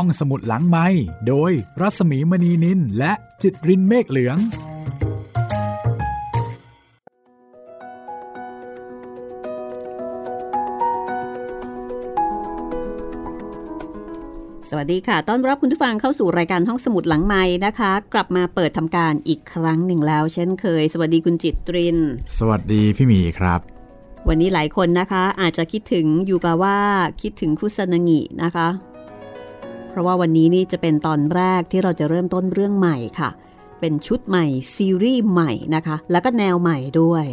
ห้องสมุดหลังไม้โดยรัสมีมณีนินและจิตรินเมฆเหลือง สวัสดีค่ะ ต้อนรับคุณผู้ฟังเข้าสู่รายการห้องสมุดหลังไม้นะคะ กลับมาเปิดทำการอีกครั้งหนึ่งแล้ว เช่นเคย สวัสดีคุณจิตริน สวัสดีพี่หมีครับวันนี้หลายคนนะคะอาจจะคิดถึงยูกาว่าคิดถึงคุซานางินะคะเพ ราะว่าวันนี้นี่จะเป็นตอนแรกที่เราจะเริ่มต้นเรื่องใหม่ค่ะ เป็นชุดใหม่ ซีรีส์ใหม่นะคะ แล้วก็แนวใหม่ด้วย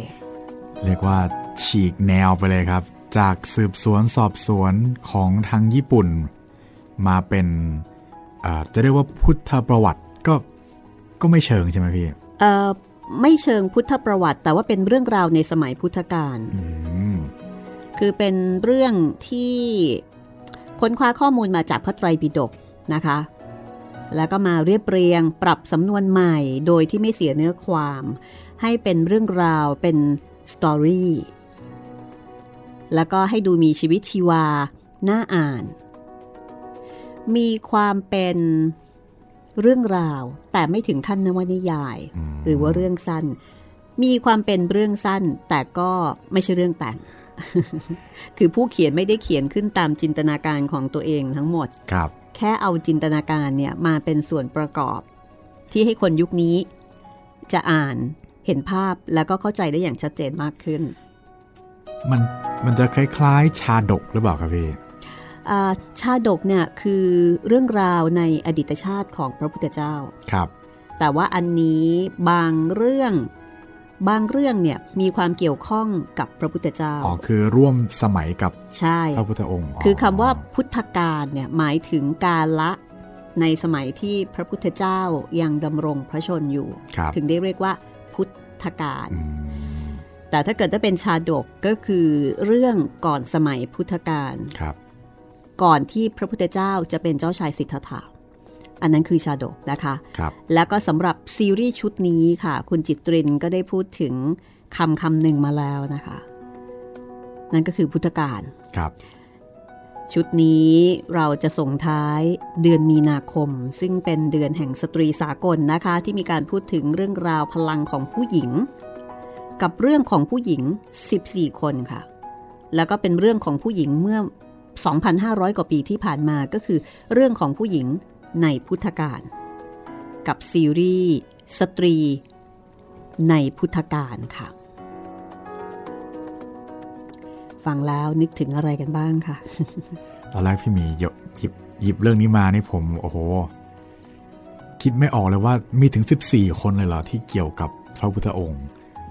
เรียกว่าฉีกแนวไปเลยครับ จากสืบสวนสอบสวนของทางญี่ปุ่น มาเป็นอ่าจะเรียกว่าพุทธประวัติก็ก็ไม่เชิงใช่ไหมพี่เอ่อไม่เชิงพุทธประวัติ แต่ว่าเป็นเรื่องราวในสมัยพุทธกาลอืมคือเป็นเรื่องที่ ค้นคว้าข้อมูลมาจากพระไตรปิฎกนะคะ แล้วก็มาเรียบเรียงปรับสำนวนใหม่โดยที่ไม่เสียเนื้อความ ให้เป็นเรื่องราวเป็นสตอรี่แล้วก็ให้ดูมีชีวิตชีวา น่าอ่าน มีความเป็นเรื่องราว แต่ไม่ถึงขั้นนวนิยาย หรือว่าเรื่องสั้น มีความเป็นเรื่องสั้น แต่ก็ไม่ใช่เรื่องแต่ง คือผู้เขียนไม่ได้เขียนขึ้นตามจินตนาการของตัวเองทั้งหมดครับ แค่เอาจินตนาการเนี่ยมาเป็นส่วนประกอบ ที่ให้คนยุคนี้ จะอ่านเห็นภาพแล้วก็เข้าใจได้อย่างชัดเจนมากขึ้น มันมันจะคล้ายๆ ชาดกหรือเปล่าครับพี่อ่าชาดกเนี่ยคือเรื่องราวในอดีตชาติของพระพุทธเจ้าครับ แต่ว่าอันนี้บางเรื่อง บางเรื่องเนี่ยมีความเกี่ยวข้องกับพระพุทธเจ้า อ๋อ คือร่วมสมัยกับใช่พระพุทธองค์ คือคำว่าพุทธกาลเนี่ยหมายถึงกาละในสมัยที่พระพุทธเจ้ายังดำรงพระชนอยู่ครับถึงได้เรียกว่าพุทธกาลอืมแต่ถ้าเกิดถ้าเป็นชาดกก็คือเรื่องก่อนสมัยพุทธกาลครับก่อนที่พระพุทธเจ้าจะเป็นเจ้าชายสิทธัตถะ อันนั้นคือชาดกนะคะครับแล้วก็สำหรับซีรีส์ชุดนี้ค่ะ คุณจิตรินก็ได้พูดถึงคำคำหนึ่งมาแล้วนะคะ นั่นก็คือพุทธกาลครับ ชุดนี้เราจะส่งท้ายเดือนมีนาคม ซึ่งเป็นเดือนแห่งสตรีสากลนะคะ ที่มีการพูดถึงเรื่องราวพลังของผู้หญิง กับเรื่องของผู้หญิง 14 คนค่ะ แล้วก็เป็นเรื่องของผู้หญิงเมื่อ 2,500 กว่าปีที่ผ่านมาก็คือเรื่องของผู้หญิง ในพุทธกาลกับซีรีส์สตรี ในพุทธกาลค่ะ ฟังแล้วนึกถึงอะไรกันบ้างค่ะ ตอนแรกพี่หมีหยหยิบหยิบเรื่องนี้มานี่ผม โอ้โห คิดไม่ออกเลยว่ามีถึง 14 คนเลยเหรอ ที่เกี่ยวกับพระพุทธองค์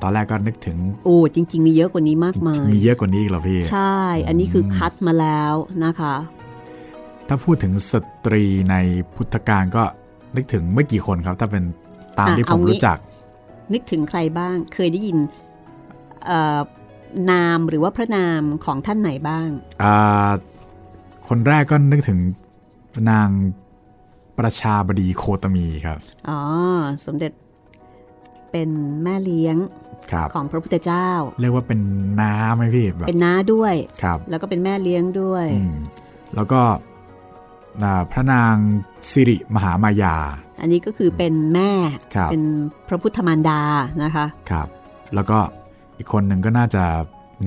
ตอนแรกก็นึกถึง โอ้จริง ๆ มีเยอะกว่านี้มากมาย มีเยอะกว่านี้อีกเหรอพี่ ใช่ อันนี้คือคัดมาแล้วนะคะ ถ้าพูดถึงสตรีในพุทธกาลก็นึกถึงไม่กี่คนครับ ถ้าเป็นตามอะที่ผมเอางี้รู้จัก นึกถึงใครบ้าง เคยได้ยินเอ่อนามหรือว่าพระนามของท่านไหนบ้างอ่าคนแรกก็นึกถึงนางประชาบดีโคตมีครับ อ๋อ สมเด็จเป็นแม่เลี้ยงครับของพระพุทธเจ้า เรียกว่าเป็นน้าไหมพี่แบบเป็นน้าด้วย ครับ แล้วก็เป็นแม่เลี้ยงด้วยอืมแล้วก็อ่า พระนางสิริมหามายา อันนี้ก็คือเป็นแม่ครับเป็นพระพุทธมารดานะคะครับ แล้วก็อีกคนหนึ่งก็น่าจะ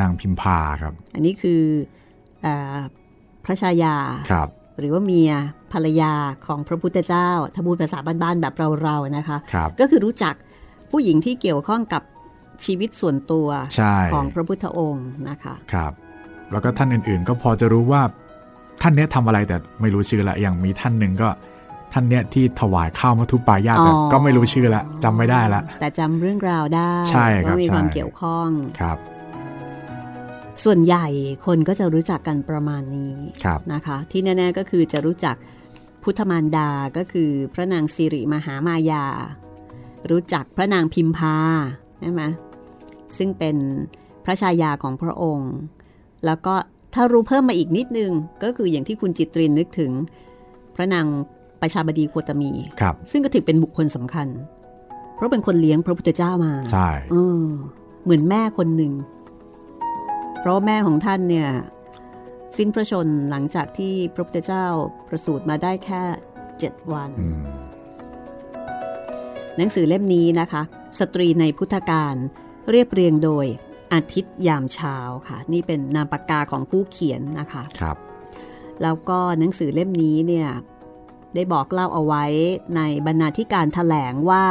นางพิมพาครับ อันนี้คืออาพระชายาครับหรือว่าเมียภรรยาของพระพุทธเจ้าถ้าพูดภาษาบ้านๆแบบเราๆนะคะครับก็คือรู้จักผู้หญิงที่เกี่ยวข้องกับชีวิตส่วนตัวใช่ของพระพุทธองค์นะคะครับ แล้วก็ท่านอื่นๆ ก็พอจะรู้ว่า ท่านเนี้ยทำอะไรแต่ไม่รู้ชื่อละ อย่างมีท่านหนึ่งก็ท่านเนี้ยที่ถวายข้าวมัทุปายาตแต่อ๋อก็ไม่รู้ชื่อละจำไม่ได้ละ แต่จำเรื่องราวได้ใช่ครับว่ามีใช่ความเกี่ยวข้องครับ ส่วนใหญ่คนก็จะรู้จักกันประมาณนี้ครับนะคะ ที่แน่ๆก็คือจะรู้จักพุทธมารดาก็คือพระนางสิริมหามายา รู้จักพระนางพิมพาใช่ไหมซึ่งเป็นพระชายาของพระองค์ แล้วก็ ถ้ารู้เพิ่มมาอีกนิดนึง ก็คืออย่างที่คุณจิตรินนึกถึง พระนางประชาบดีโคตมี ครับ ซึ่งก็ถือเป็นบุคคลสำคัญ เพราะเป็นคนเลี้ยงพระพุทธเจ้ามา ใช่เออเหมือนแม่คนหนึ่ง เพราะว่าแม่ของท่านเนี่ยสิ้นพระชนหลังจากที่พระพุทธเจ้าประสูติมาได้แค่7วันอืมหนังสือเล่มนี้นะคะ สตรีในพุทธการเรียบเรียงโดย อาทิตย์ยามเช้าค่ะ นี่เป็นนามปากกาของผู้เขียนนะคะครับแล้วก็หนังสือเล่มนี้เนี่ยได้บอกเล่าเอาไว้ในบรรณาธิการถแถลงว่า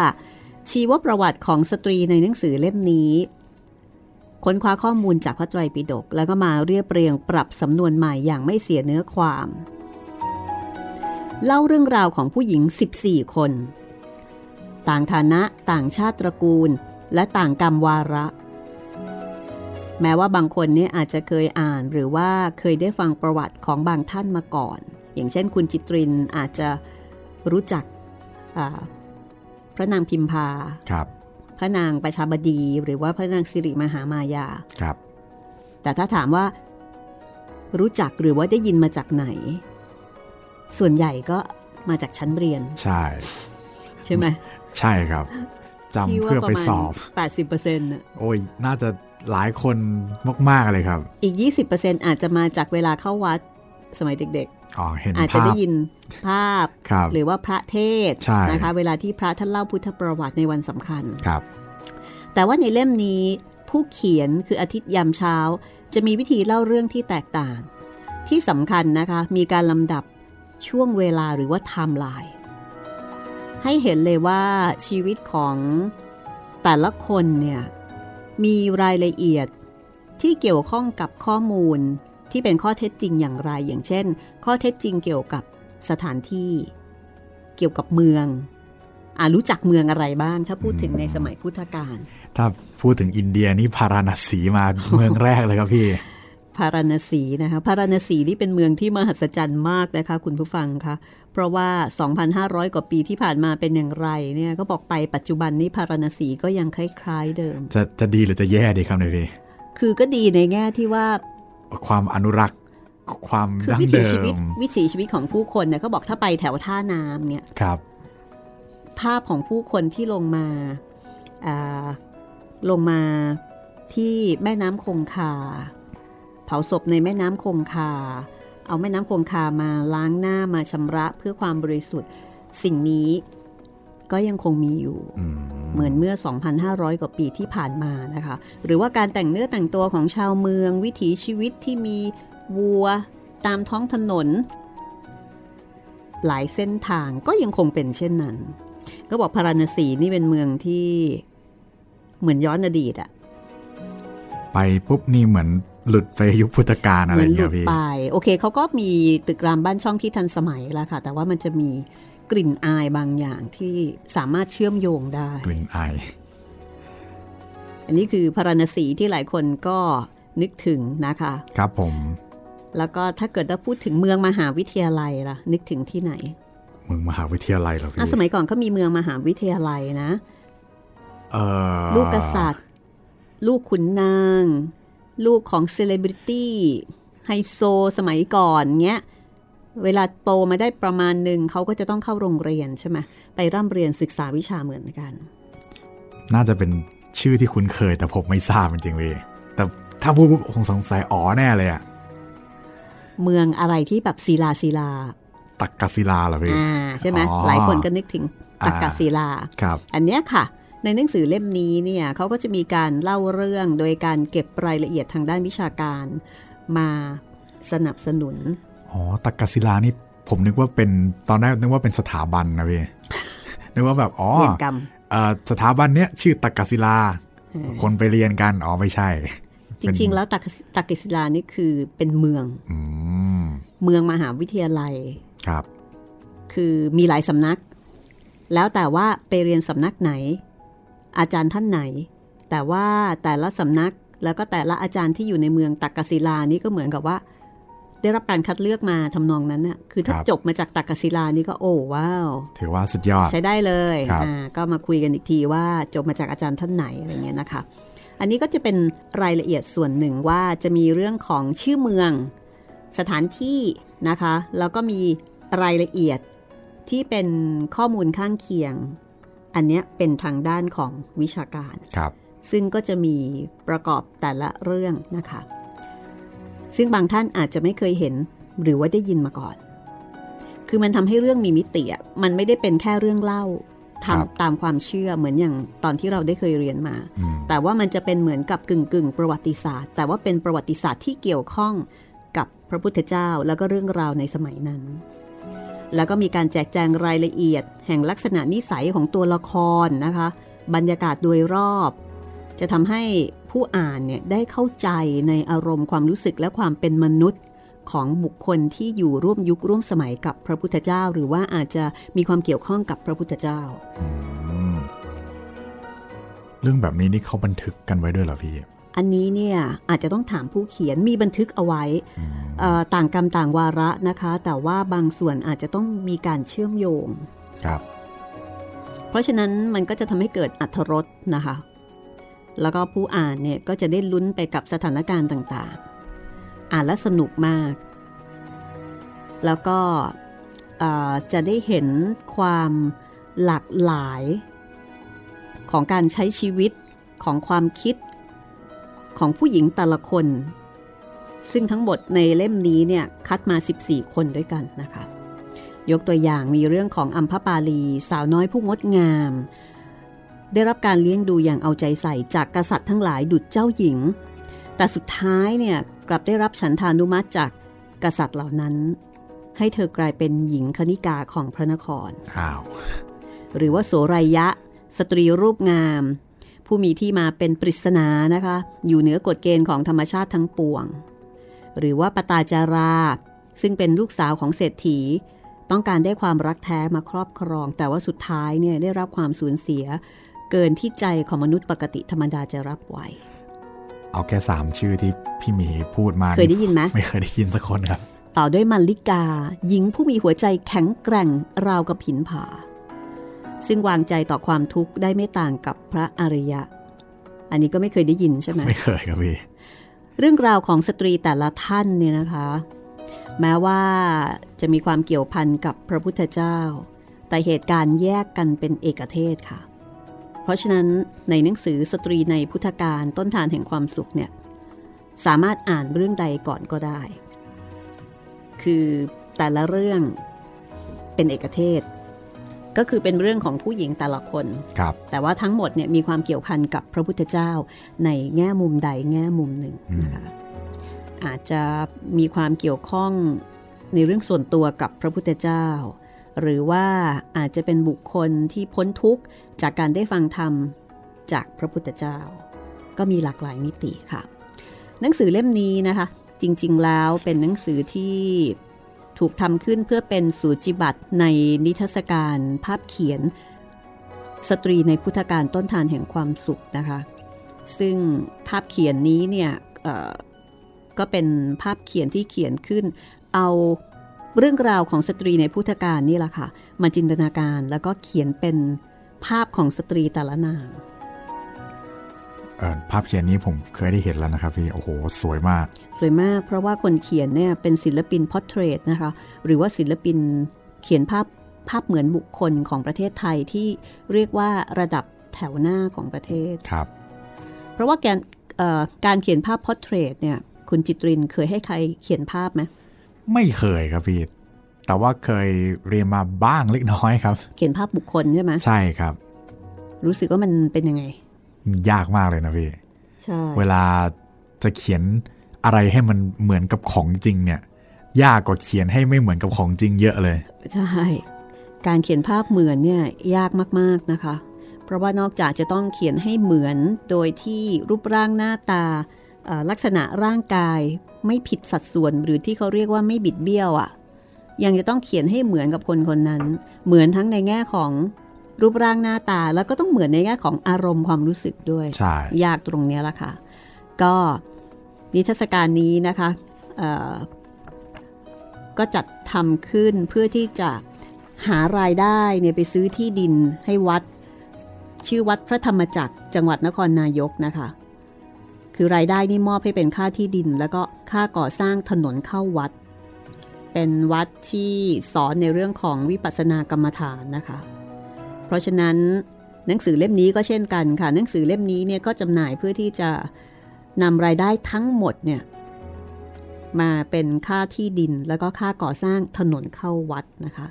ชีวประวัติของสตรีในหนังสือเล่มนี้ ค้นคว้าข้อมูลจากพระไตรปิฎกแล้วก็มาเรียบเรียงปรับสำนวนใหม่อย่างไม่เสียเนื้อความ เล่าเรื่องราวของผู้หญิง 14 คน ต่างฐานะ ต่างชาติตระกูล และต่างกรรมวาระ แม้ว่าบางคนเนี่ยอาจจะเคยอ่านหรือว่าเคยได้ฟังประวัติของบางท่านมาก่อน อย่างเช่นคุณจิตรินอาจจะรู้จักอ่าพระนางพิมพาครับพระนางประชาบดีหรือว่าพระนางสิริมหามายาครับ แต่ถ้าถามว่ารู้จักหรือว่าได้ยินมาจากไหน ส่วนใหญ่ก็มาจากชั้นเรียน ใช่ ใช่ไหม ใช่ครับจำพี่ว่าเพื่อปไประมาณสอบ 80%น่ะโอ้ย น่าจะ หลายคนมาก ๆ เลยครับ อีก 20%อาจจะมาจากเวลาเข้าวัดสมัยเด็กอ๋อเห็นๆอาจจะภาได้พยินภาพครับหรือว่าพระเทศใช่นะคะเวลาที่พระท่านเล่าพุทธประวัติในวันสำคัญครับ แต่ว่าในเล่มนี้ผู้เขียนคืออาทิตย์ยามเช้า จะมีวิธีเล่าเรื่องที่แตกต่าง ที่สำคัญนะคะมีการลำดับช่วงเวลาหรือว่าไทม์ไลน์ให้เห็นเลยว่าชีวิตของแต่ละคนเนี่ย มีรายละเอียดที่เกี่ยวข้องกับข้อมูลที่เป็นข้อเท็จจริงอย่างไรอย่างเช่น ข้อเท็จจริงเกี่ยวกับสถานที่ เกี่ยวกับเมืองอ่ารู้จักเมืองอะไรบ้างถ้าพูดถึงในสมัยพุทธกาลถ้าพูดถึงอินเดียนี่พาราณสีมาเมืองแรกเลยครับพี่ พาราณสีนะคะพาราณสีนี่เป็นเมืองที่มหัศจรรย์มากนะคะคุณผู้ฟังคะเพราะว่า 2,500 กว่าปีที่ผ่านมาเป็นอย่างไรเนี่ยก็บอกไปปัจจุบันนี้พาราณสีก็ยังคล้ายๆเดิม จะจะดีหรือจะแย่ดีครับเนี่ยพี่คือก็ดีในแง่ที่ว่า ความอนุรักษ์ความคือดั้งวิถีเดิชีวิตมวิถีชีวิตของผู้คนเนี่ยเขาบอกถ้าไปแถวท่าน้ำเนี่ยครับภาพของผู้คนที่ลงมาอ่าลงมาที่แม่น้ำคงคา เผาศพในแม่น้ำคงคา เอาแม่น้ำคงคามาล้างหน้ามาชำระเพื่อความบริสุทธิ์ สิ่งนี้ก็ยังคงมีอยู่อืมเหมือนเมื่อ 2,500 กว่าปีที่ผ่านมานะคะ หรือว่าการแต่งเนื้อแต่งตัวของชาวเมือง วิถีชีวิตที่มีวัวตามท้องถนน หลายเส้นทางก็ยังคงเป็นเช่นนั้น ก็บอกพาราณสีนี่เป็นเมืองที่เหมือนย้อนอดีตอะไปปุ๊บนี่เหมือน หลุดไปยุคพุทธกาลอะเหไรมืนหเงี้ลุยดพี่ไปโอเคเขาก็มีตึกรามบ้านช่องที่ทันสมัยแล้วค่ะ แต่ว่ามันจะมีกลิ่นอายบางอย่างที่สามารถเชื่อมโยงได้กลิ่นไอาย อันนี้คือพาราณสีที่หลายคนก็นึกถึงนะคะ ครับผม แล้วก็ถ้าเกิดว่าพูดถึงเมืองมหาวิทยาลัยล่ะ นึกถึงที่ไหน เมืองมหาวิทยาลัยเหรอพี่อะสมัยก่อนเขามีเมืองมหาวิทยาลัยนะเออลูกกษัตริย์ ลูกขุนนาง ลูกของเซเลบริตี้ไฮโซสมัยก่อนเงี้ยเวลาโตมาได้ประมาณหนึ่งเขาก็จะต้องเข้าโรงเรียนใช่ไหมไปร่ำเรียนศึกษาวิชาเหมือนกัน น่าจะเป็นชื่อที่คุ้นเคยแต่ผมไม่ทราบจริงๆพี่แต่ถ้าพูดปุ๊บคงสงสัยอ๋อแน่เลยอะเมืองอะไรที่แบบศิลาศิลาตักกศิลาเหรอพี่อ่าใช่ไหมอ๋อหลายคนก็นึกถึงตักกศิลาครับ อันเนี้ยค่ะ ในหนังสือเล่มนี้เนี่ยเขาก็จะมีการเล่าเรื่องโดยการเก็บรายละเอียดทางด้านวิชาการมาสนับสนุน อ๋อตักกศิลานี่ผมนึกว่าเป็นตอนแรกนึกว่าเป็นสถาบันนะพี่นึกว่าแบบอ๋อเรียนกรรมเอ่อสถาบันเนี้ยชื่อตักกศิลาเออคนไปเรียนกันอ๋อไม่ใช่ จริง ๆ แล้วตักตักกศิลานี่คือเป็นเมืองอืมเมืองมหาวิทยาลัยครับ คือมีหลายสำนัก แล้วแต่ว่าไปเรียนสำนักไหน อาจารย์ท่านไหน แต่ว่าแต่ละสำนักแล้วก็แต่ละอาจารย์ที่อยู่ในเมืองตักกศิลานี่ก็เหมือนกับว่า ได้รับการคัดเลือกมาทำนองนั้นน่ะคือถ้าครับจบมาจากตักกศิลานี่ก็โอ้ว้าวถือว่าสุดยอดใช้ได้เลยครับอ่าก็มาคุยกันอีกทีว่าจบมาจากอาจารย์ท่านไหนอะไรเงี้ยนะคะ อันนี้ก็จะเป็นรายละเอียดส่วนหนึ่งว่าจะมีเรื่องของชื่อเมืองสถานที่นะคะ แล้วก็มีรายละเอียดที่เป็นข้อมูลข้างเคียง อันเนี้ยเป็นทางด้านของวิชาการครับ ซึ่งก็จะมีประกอบแต่ละเรื่องนะคะ ซึ่งบางท่านอาจจะไม่เคยเห็นหรือว่าได้ยินมาก่อน คือมันทำให้เรื่องมีมิติอะมันไม่ได้เป็นแค่เรื่องเล่าครับทำตามความเชื่อเหมือนอย่างตอนที่เราได้เคยเรียนมาอืมแต่ว่ามันจะเป็นเหมือนกับกึ่งกึ่งๆประวัติศาสตร์ แต่ว่าเป็นประวัติศาสตร์ที่เกี่ยวข้องกับพระพุทธเจ้าแล้วก็เรื่องราวในสมัยนั้น แล้วก็มีการแจกแจงรายละเอียด แห่งลักษณะนิสัยของตัวละครนะคะ บรรยากาศโดยรอบ จะทำให้ผู้อ่านเนี่ยได้เข้าใจในอารมณ์ความรู้สึกและความเป็นมนุษย์ของบุคคลที่อยู่ร่วมยุคร่วมสมัยกับพระพุทธเจ้า หรือว่าอาจจะมีความเกี่ยวข้องกับพระพุทธเจ้า เรื่องแบบนี้นี่เขาบันทึกกันไว้ด้วยเหรอพี่ อันนี้เนี่ยอาจจะต้องถามผู้เขียนมีบันทึกเอาไว้อืมเอ่อต่างกรรมต่างวาระนะคะ แต่ว่าบางส่วนอาจจะต้องมีการเชื่อมโยงครับ เพราะฉะนั้นมันก็จะทำให้เกิดอัธรสนะคะ แล้วก็ผู้อ่านเนี่ยก็จะได้ลุ้นไปกับสถานการณ์ต่างๆ อ่านแล้วสนุกมาก แล้วก็เอ่อจะได้เห็นความหลากหลายของการใช้ชีวิตของความคิด ของผู้หญิงแต่ละคน ซึ่งทั้งหมดในเล่มนี้เนี่ยคัดมา 14 คนด้วยกันนะคะ ยกตัวอย่างมีเรื่องของอัมพปาลี สาวน้อยผู้งดงาม ได้รับการเลี้ยงดูอย่างเอาใจใส่จากกษัตริย์ทั้งหลายดุจเจ้าหญิง แต่สุดท้ายเนี่ยกลับได้รับฉันทานุมัติจากกษัตริย์เหล่านั้น ให้เธอกลายเป็นหญิงคณิกาของพระนครอ้าวหรือว่าโสรายะ สตรีรูปงาม ผู้มีที่มาเป็นปริศนานะคะ อยู่เหนือกฎเกณฑ์ของธรรมชาติทั้งปวง หรือว่าปตาจารา ซึ่งเป็นลูกสาวของเศรษฐี ต้องการได้ความรักแท้มาครอบครอง แต่ว่าสุดท้ายเนี่ยได้รับความสูญเสีย เกินที่ใจของมนุษย์ปกติธรรมดาจะรับไหวเอาแค่สามชื่อที่พี่หมีพูดมาเคยได้ยินไหมไม่เคยได้ยินสักคนครับ ต่อด้วยมัลลิกา หญิงผู้มีหัวใจแข็งแกร่งราวกับหินผา ซึ่งวางใจต่อความทุกข์ได้ไม่ต่างกับพระอริยะ อันนี้ก็ไม่เคยได้ยินใช่ไหมไม่เคยครับพี่เรื่องราวของสตรีแต่ละท่านเนี่ยนะคะ แม้ว่าจะมีความเกี่ยวพันกับพระพุทธเจ้า แต่เหตุการณ์แยกกันเป็นเอกเทศค่ะ เพราะฉะนั้นในหนังสือสตรีในพุทธการต้นทานแห่งความสุขเนี่ยสามารถอ่านเรื่องใดก่อนก็ได้ คือแต่ละเรื่องเป็นเอกเทศ ก็คือเป็นเรื่องของผู้หญิงแต่ละคนครับแต่ว่าทั้งหมดเนี่ยมีความเกี่ยวพันกับพระพุทธเจ้าในแง่มุมใดแง่มุมหนึ่งนะคะอาจจะมีความเกี่ยวข้องในเรื่องส่วนตัวกับพระพุทธเจ้า หรือว่าอาจจะเป็นบุคคลที่พ้นทุกข์จากการได้ฟังธรรมจากพระพุทธเจ้า ก็มีหลากหลายมิติค่ะ หนังสือเล่มนี้นะคะ จริงๆแล้วเป็นหนังสือที่ ถูกทำขึ้นเพื่อเป็นสูจิบัตรในนิทรรศการภาพเขียน สตรีในพุทธการต้นทานแห่งความสุขนะคะ ซึ่งภาพเขียนนี้เนี่ยก็เป็นภาพเขียนที่เขียนขึ้น เอาเรื่องราวของสตรีในพุทธกาลนี่แหละค่ะ มาจินตนาการแล้วก็เขียนเป็นภาพของสตรีแต่ละนางภาพเขียนนี้ผมเคยได้เห็นแล้วนะครับพี่ โอ้โห สวยมาก สวยมากเพราะว่าคนเขียนเนี่ยเป็นศิลปิน portrait นะคะหรือว่าศิลปินเขียนภาพภาพเหมือนบุคคลของประเทศไทยที่เรียกว่าระดับแถวหน้าของประเทศครับเพราะว่าการเอ่อการเขียนภาพพอร์เทรตเนี่ยคุณจิตรินเคยให้ใครเขียนภาพไหมไม่เคยครับพี่แต่ว่าเคยเรียนมาบ้างเล็กน้อยครับ เขียนภาพบุคคลใช่ไหมใช่ครับ รู้สึกว่ามันเป็นยังไง ยากมากเลยนะพี่ใช่เวลาจะเขียน อะไรให้มันเหมือนกับของจริงเนี่ย ยากกว่าเขียนให้ไม่เหมือนกับของจริงเยอะเลย ใช่ การเขียนภาพเหมือนเนี่ยยากมากๆนะคะ เพราะว่านอกจากจะต้องเขียนให้เหมือนโดยที่รูปร่างหน้าตาเอ่อลักษณะร่างกายไม่ผิดสัดส่วนหรือที่เขาเรียกว่าไม่บิดเบี้ยวอะ่ะ ยังจะต้องเขียนให้เหมือนกับคนคนนั้น เหมือนทั้งในแง่ของรูปร่างหน้าตาแล้วก็ต้องเหมือนในแง่ของอารมณ์ความรู้สึกด้วยใช่ยากตรงเนี้ยละค่ะ ก็ นิทรรศการนี้นะคะก็จัดทำขึ้นเพื่อที่จะหารายได้เนี่ยไปซื้อที่ดินให้วัด ชื่อวัดพระธรรมจักรจังหวัดนครนายกนะคะ คือรายได้นี่มอบให้เป็นค่าที่ดิน แล้วก็ค่าก่อสร้างถนนเข้าวัด เป็นวัดที่สอนในเรื่องของวิปัสสนากรรมฐานนะคะ เพราะฉะนั้นหนังสือเล่มนี้ก็เช่นกันค่ะ หนังสือเล่มนี้เนี่ยก็จำหน่ายเพื่อที่จะ นำรายได้ทั้งหมดเนี่ยมาเป็นค่าที่ดินแล้วก็ค่าก่อสร้างถนนเข้าวัดนะคะ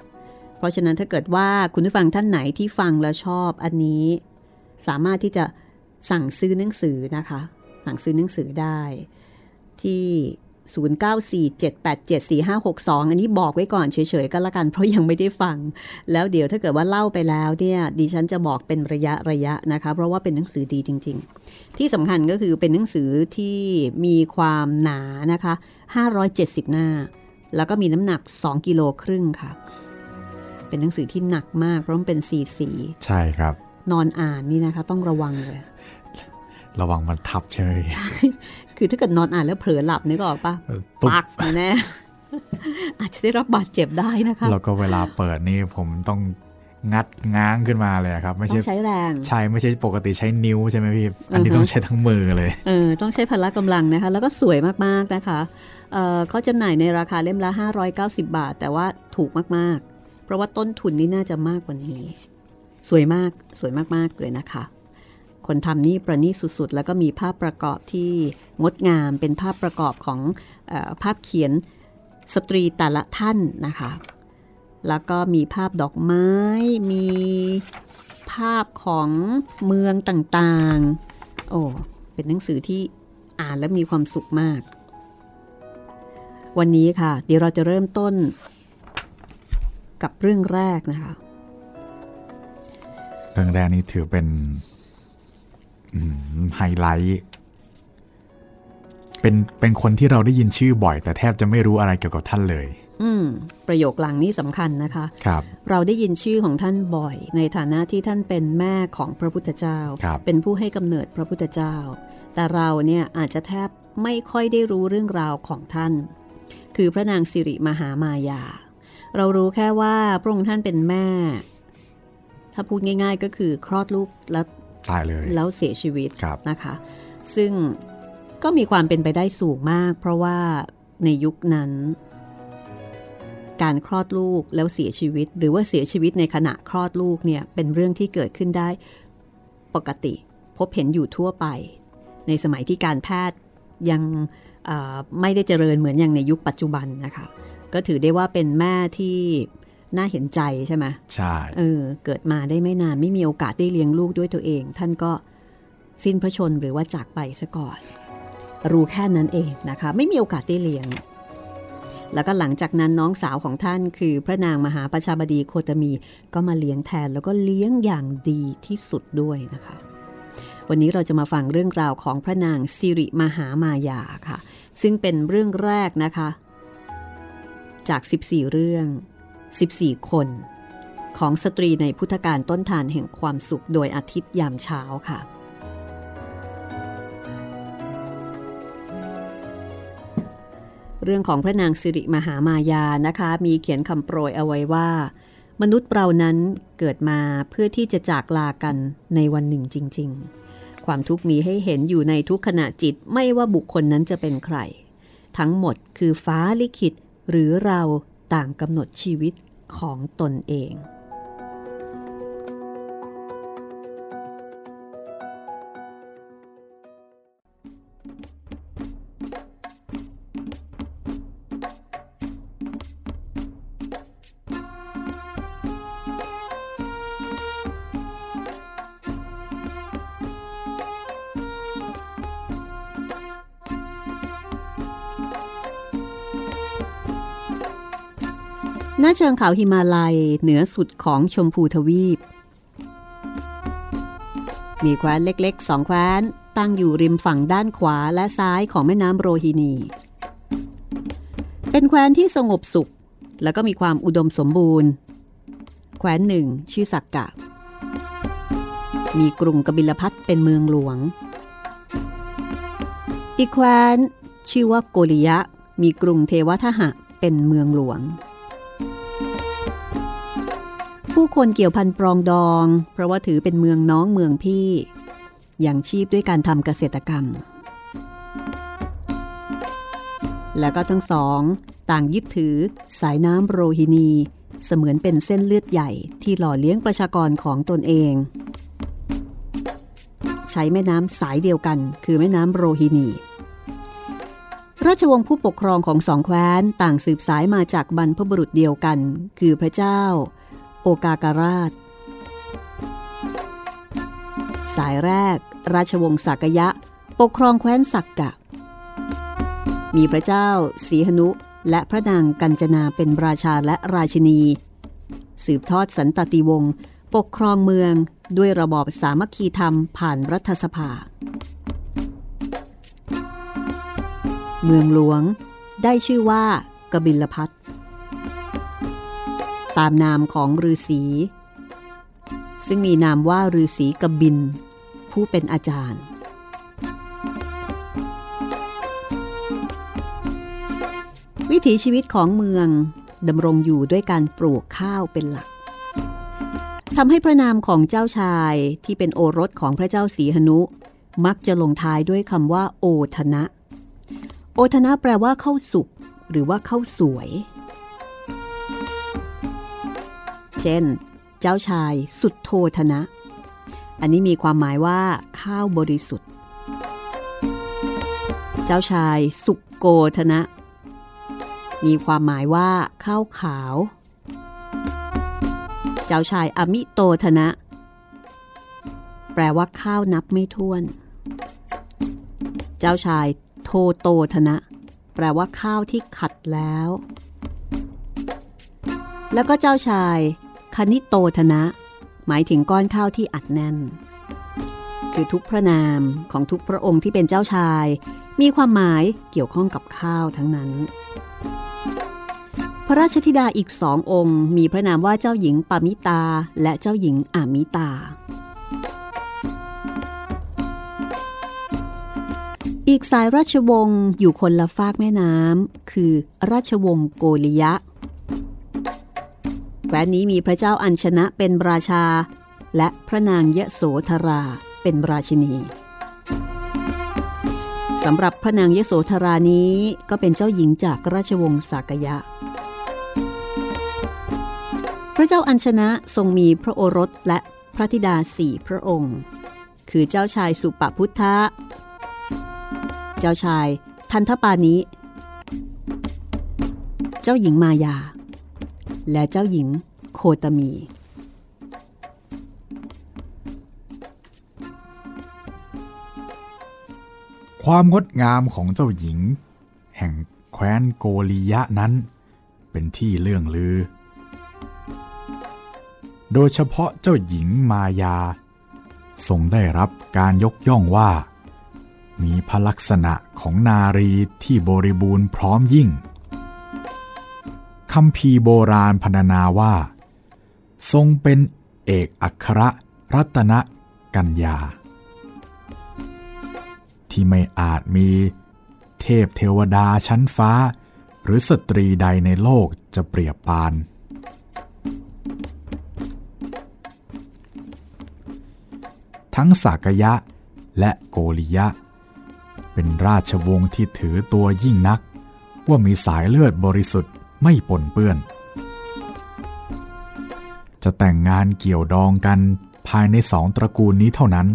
เพราะฉะนั้นถ้าเกิดว่าคุณผู้ฟังท่านไหนที่ฟังแล้วชอบอันนี้ สามารถที่จะสั่งซื้อหนังสือนะคะ สั่งซื้อหนังสือได้ ที่ 0947874562 อันนี้บอกไว้ก่อนเฉยๆก็แล้วกัน เพราะยังไม่ได้ฟัง แล้วเดี๋ยวถ้าเกิดว่าเล่าไปแล้วเนี่ยดิฉันจะบอกเป็นระยะระยะนะคะ เพราะว่าเป็นหนังสือดีจริง ๆ ที่สำคัญก็คือเป็นหนังสือที่มีความหนานะคะ 570 หน้า แล้วก็มีน้ำหนัก 2 กิโลครึ่งค่ะ เป็นหนังสือที่หนักมากเพราะมันเป็นสีสีใช่ครับ นอนอ่านนี่นะคะ ต้องระวังเลยระวังมันทับใช่ไหมพี่ คือถ้าเกิดนอนอ่านแล้วเผลอหลับนึกออกปะเออตุ๊บปักแน่อาจจะได้รับบาดเจ็บได้นะคะแล้วก็เวลาเปิดนี่ผมต้องงัดง้างขึ้นมาเลยครับไม่ต้ใช่องใช้แรงใช่ไม่ใช่ปกติใช้นิ้วใช่ไหมพี่อันนี้อือฮึต้องใช้ทั้งมือเลยเออต้องใช้พละกำลังนะคะ แล้วก็สวยมากๆนะคะเออเขาจำหน่ายในราคาเล่มละ 590 บาท แต่ว่าถูกมากๆ เพราะว่าต้นทุนนี่น่าจะมากกว่านี้ สวยมากสวยมากๆเลยนะคะ คนทำนี่ประณีตสุดๆ แล้วก็มีภาพประกอบที่งดงาม เป็นภาพประกอบของอภาพเขียนสตรีแต่ละท่านนะคะ แล้วก็มีภาพดอกไม้ มีภาพของเมืองต่างๆ โอ้ เป็นหนังสือที่อ่านแล้วมีความสุขมาก วันนี้ค่ะ เดี๋ยวเราจะเริ่มต้นกับเรื่องแรกนะคะ เรื่องแรกนี้ถือเป็น ไฮไลท์เป็นเป็นคนที่เราได้ยินชื่อบ่อย แต่แทบจะไม่รู้อะไรเกี่ยวกับท่านเลย อืม ประโยคหลังนี้สำคัญนะคะครับ เราได้ยินชื่อของท่านบ่อย ในฐานะที่ท่านเป็นแม่ของพระพุทธเจ้าครับเป็นผู้ให้กำเนิดพระพุทธเจ้า แต่เราเนี่ยอาจจะแทบไม่ค่อยได้รู้เรื่องราวของท่าน คือพระนางสิริมหามายา เรารู้แค่ว่าพระองค์ท่านเป็นแม่ ถ้าพูดง่าย ๆ ก็คือคลอดลูกแล้ว ตายเลย แล้วเสียชีวิตครับนะคะ ซึ่งก็มีความเป็นไปได้สูงมาก เพราะว่าในยุคนั้น การคลอดลูกแล้วเสียชีวิต หรือว่าเสียชีวิตในขณะคลอดลูกเนี่ยเป็นเรื่องที่เกิดขึ้นได้ปกติ พบเห็นอยู่ทั่วไป ในสมัยที่การแพทย์ยังเอ่อไม่ได้เจริญเหมือนอย่างในยุคปัจจุบันนะคะ ก็ถือได้ว่าเป็นแม่ที่ น่าเห็นใจใช่ไหมใช่เออเกิดมาได้ไม่นานไม่มีโอกาสได้เลี้ยงลูกด้วยตัวเอง ท่านก็สิ้นพระชนม์หรือว่าจากไปซะก่อน รู้แค่นั้นเองนะคะ ไม่มีโอกาสได้เลี้ยง แล้วก็หลังจากนั้นน้องสาวของท่านคือพระนางมหาประชาบดีโคตมีก็มาเลี้ยงแทนแล้วก็เลี้ยงอย่างดีที่สุดด้วยนะคะ วันนี้เราจะมาฟังเรื่องราวของพระนางสิริมหามายาค่ะ ซึ่งเป็นเรื่องแรกนะคะ จาก 14 เรื่อง 14 คน ของสตรีในพุทธการต้นทานแห่งความสุขโดยอาทิตย์ยามเช้าค่ะ เรื่องของพระนางสิริมหามายานะคะ มีเขียนคำโปรยเอาไว้ว่า มนุษย์เรานั้นเกิดมาเพื่อที่จะจากลากันในวันหนึ่งจริง ๆ ความทุกข์มีให้เห็นอยู่ในทุกขณะจิตไม่ว่าบุคคลนั้นจะเป็นใคร ทั้งหมดคือฟ้าลิขิตหรือเราต่างกำหนดชีวิต ของตนเอง หน้าเชิงเขาหิมาลัยเหนือสุดของชมพูทวีป มีแคว้นเล็กๆสองแคว้นตั้งอยู่ริมฝั่งด้านขวาและซ้ายของแม่น้ำโรฮินี เป็นแคว้นที่สงบสุข แล้วก็มีความอุดมสมบูรณ์ แคว้นหนึ่งชื่อสักกะ มีกรุงกบิลพัทเป็นเมืองหลวง อีกแคว้นชื่อว่าโกริยะ มีกรุงเทวทหะเป็นเมืองหลวง ผู้คนเกี่ยวพันปรองดอง เพราะว่าถือเป็นเมืองน้องเมืองพี่ อย่างชีพด้วยการทำเกษตรกรรม แล้วก็ทั้งสอง ต่างยึดถือสายน้ำโรฮินี เสมือนเป็นเส้นเลือดใหญ่ที่หล่อเลี้ยงประชากรของตนเอง ใช้แม่น้ำสายเดียวกัน คือแม่น้ำโรฮินีราชวงศ์ผู้ปกครองของสองแคว้นต่างสืบสายมาจากบรรพบุรุษเดียวกัน คือพระเจ้า โอกาการาช สายแรก ราชวงศ์สักยะ ปกครองแคว้นสักกะ มีพระเจ้าสีหนุ และพระนางกัญจนาเป็นราชาและราชินี สืบทอดสันตติวงศ์ปกครองเมืองด้วยระบอบสามัคคีธรรมผ่านรัฐสภา เมืองหลวงได้ชื่อว่ากบิลพัท ตามนามของฤาษีซึ่งมีนามว่าฤาษีกบิน ผู้เป็นอาจารย์ วิถีชีวิตของเมืองดำรงอยู่ด้วยการปลูกข้าวเป็นหลักทำให้พระนามของเจ้าชายที่เป็นโอรสของพระเจ้าสีหนุ มักจะลงท้ายด้วยคำว่า โอทนะ โอทนะแปลว่าเข้าสุกหรือว่าเข้าสวย เช่น เจ้าชายสุดโทธนะ อันนี้มีความหมายว่า ข้าวบริสุทธิ์ เจ้าชายสุกโกธนะ มีความหมายว่า ข้าวขาว เจ้าชายอมิโตธนะ แปลว่าข้าวนับไม่ถ้วน เจ้าชายโทโตธนะ แปลว่าข้าวที่ขัดแล้วแล้วก็เจ้าชาย คณิโตธนะ หมายถึงก้อนข้าวที่อัดแน่น คือทุกพระนามของทุกพระองค์ที่เป็นเจ้าชาย มีความหมายเกี่ยวข้องกับข้าวทั้งนั้น พระราชธิดาอีกสององค์ มีพระนามว่าเจ้าหญิงปามิตาและเจ้าหญิงอามิตา อีกสายราชวงศ์อยู่คนละฟากแม่น้ำคือราชวงศ์โกริยะ ว้นนี้มีพระเจ้าอัญชนะเป็นราชา และพระนางยโสธราเป็นราชินีสำหรับพระนางยโสธรานี้ก็เป็นเจ้าหญิงจากราชวงศ์สากยะ พระเจ้าอัญชนะทรงมีพระโอรสและพระธิดาสี่พระองค์ คือเจ้าชายสุปพุทธะ เจ้าชายทันทปานิ เจ้าหญิงมายา และเจ้าหญิงโคตมี ความงดงามของเจ้าหญิง แห่งแคว้นโกลียะนั้น เป็นที่เลื่องลือ โดยเฉพาะเจ้าหญิงมายา ทรงได้รับการยกย่องว่า มีพลักษณะของนารีที่บริบูรณ์พร้อมยิ่ง คำพีโบราณพรรณนาว่า ทรงเป็นเอกอัครรัตนกัญญา ที่ไม่อาจมีเทพเทวดาชั้นฟ้า หรือสตรีใดในโลกจะเปรียบปาน ทั้งสากยะและโกริยะ เป็นราชวงศ์ที่ถือตัวยิ่งนักว่ามีสายเลือดบริสุทธิ์ ไม่ปนเปื้อน จะแต่งงานเกี่ยวดองกันภายในสองตระกูลนี้เท่านั้น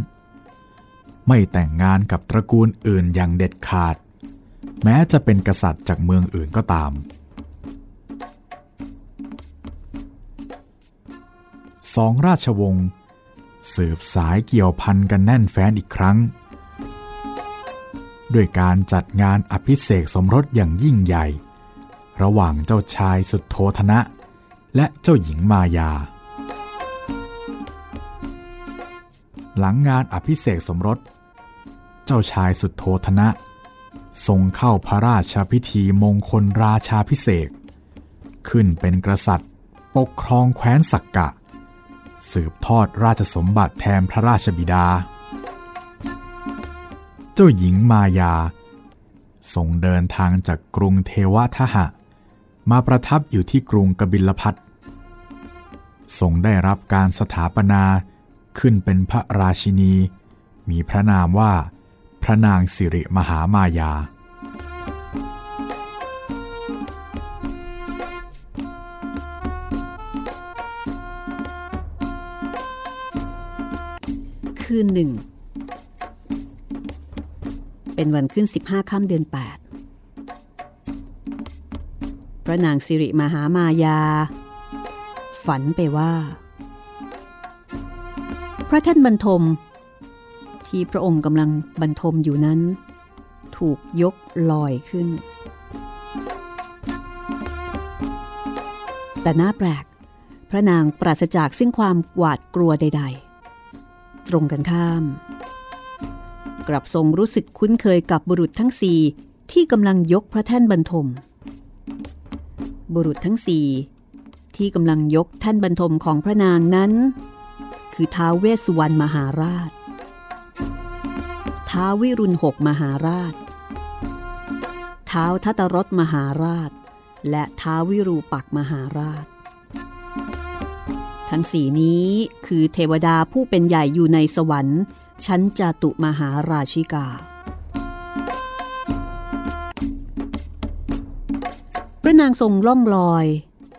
ไม่แต่งงานกับตระกูลอื่นอย่างเด็ดขาด แม้จะเป็นกษัตริย์จากเมืองอื่นก็ตาม สองราชวงศ์สืบสายเกี่ยวพันกันแน่นแฟ้นอีกครั้ง ด้วยการจัดงานอภิเษกสมรสอย่างยิ่งใหญ่ ระหว่างเจ้าชายสุดโทธนะ และเจ้าหญิงมายา หลังงานอภิเษกสมรส เจ้าชายสุดโทธนะ ทรงเข้าพระราชพิธีมงคลราชาพิเศษขึ้นเป็นกษัตริย์ ปกครองแคว้นสักกะ สืบทอดราชสมบัติแทนพระราชบิดา เจ้าหญิงมายาทรงเดินทางจากกรุงเทวทหะ มาประทับอยู่ที่กรุงกบิลพัททรงได้รับการสถาปนาขึ้นเป็นพระราชินี มีพระนามว่า พระนางสิริมหามายา คืนหนึ่ง เป็นวันขึ้น 15 ค่ำเดือน ระนางสิริมหามายา ฝันไปว่า พระท่านบรรทม ที่พระองค์กำลังบรรทมอยู่นั้น ถูกยกลอยขึ้น แต่น่าแปลก พระนางปราศจากซึ่งความหวาดกลัวใด ๆ ตรงกันข้าม กลับทรงรู้สึกคุ้นเคยกับบุรุษทั้งสี่ที่กำลังยกพระแท่นบรรทม บุรุษทั้งสี่ที่กำลังยกแท่นบรรทมของพระนางนั้น คือท้าวเวสสุวรรณมหาราช ท้าววิรุณหกมหาราช ท้าวทัตรสมหาราช และท้าววิรูปักมหาราช ทั้งสี่นี้คือเทวดาผู้เป็นใหญ่อยู่ในสวรรค์ชั้นจาตุมหาราชิกา ระนางทรงล่องลอย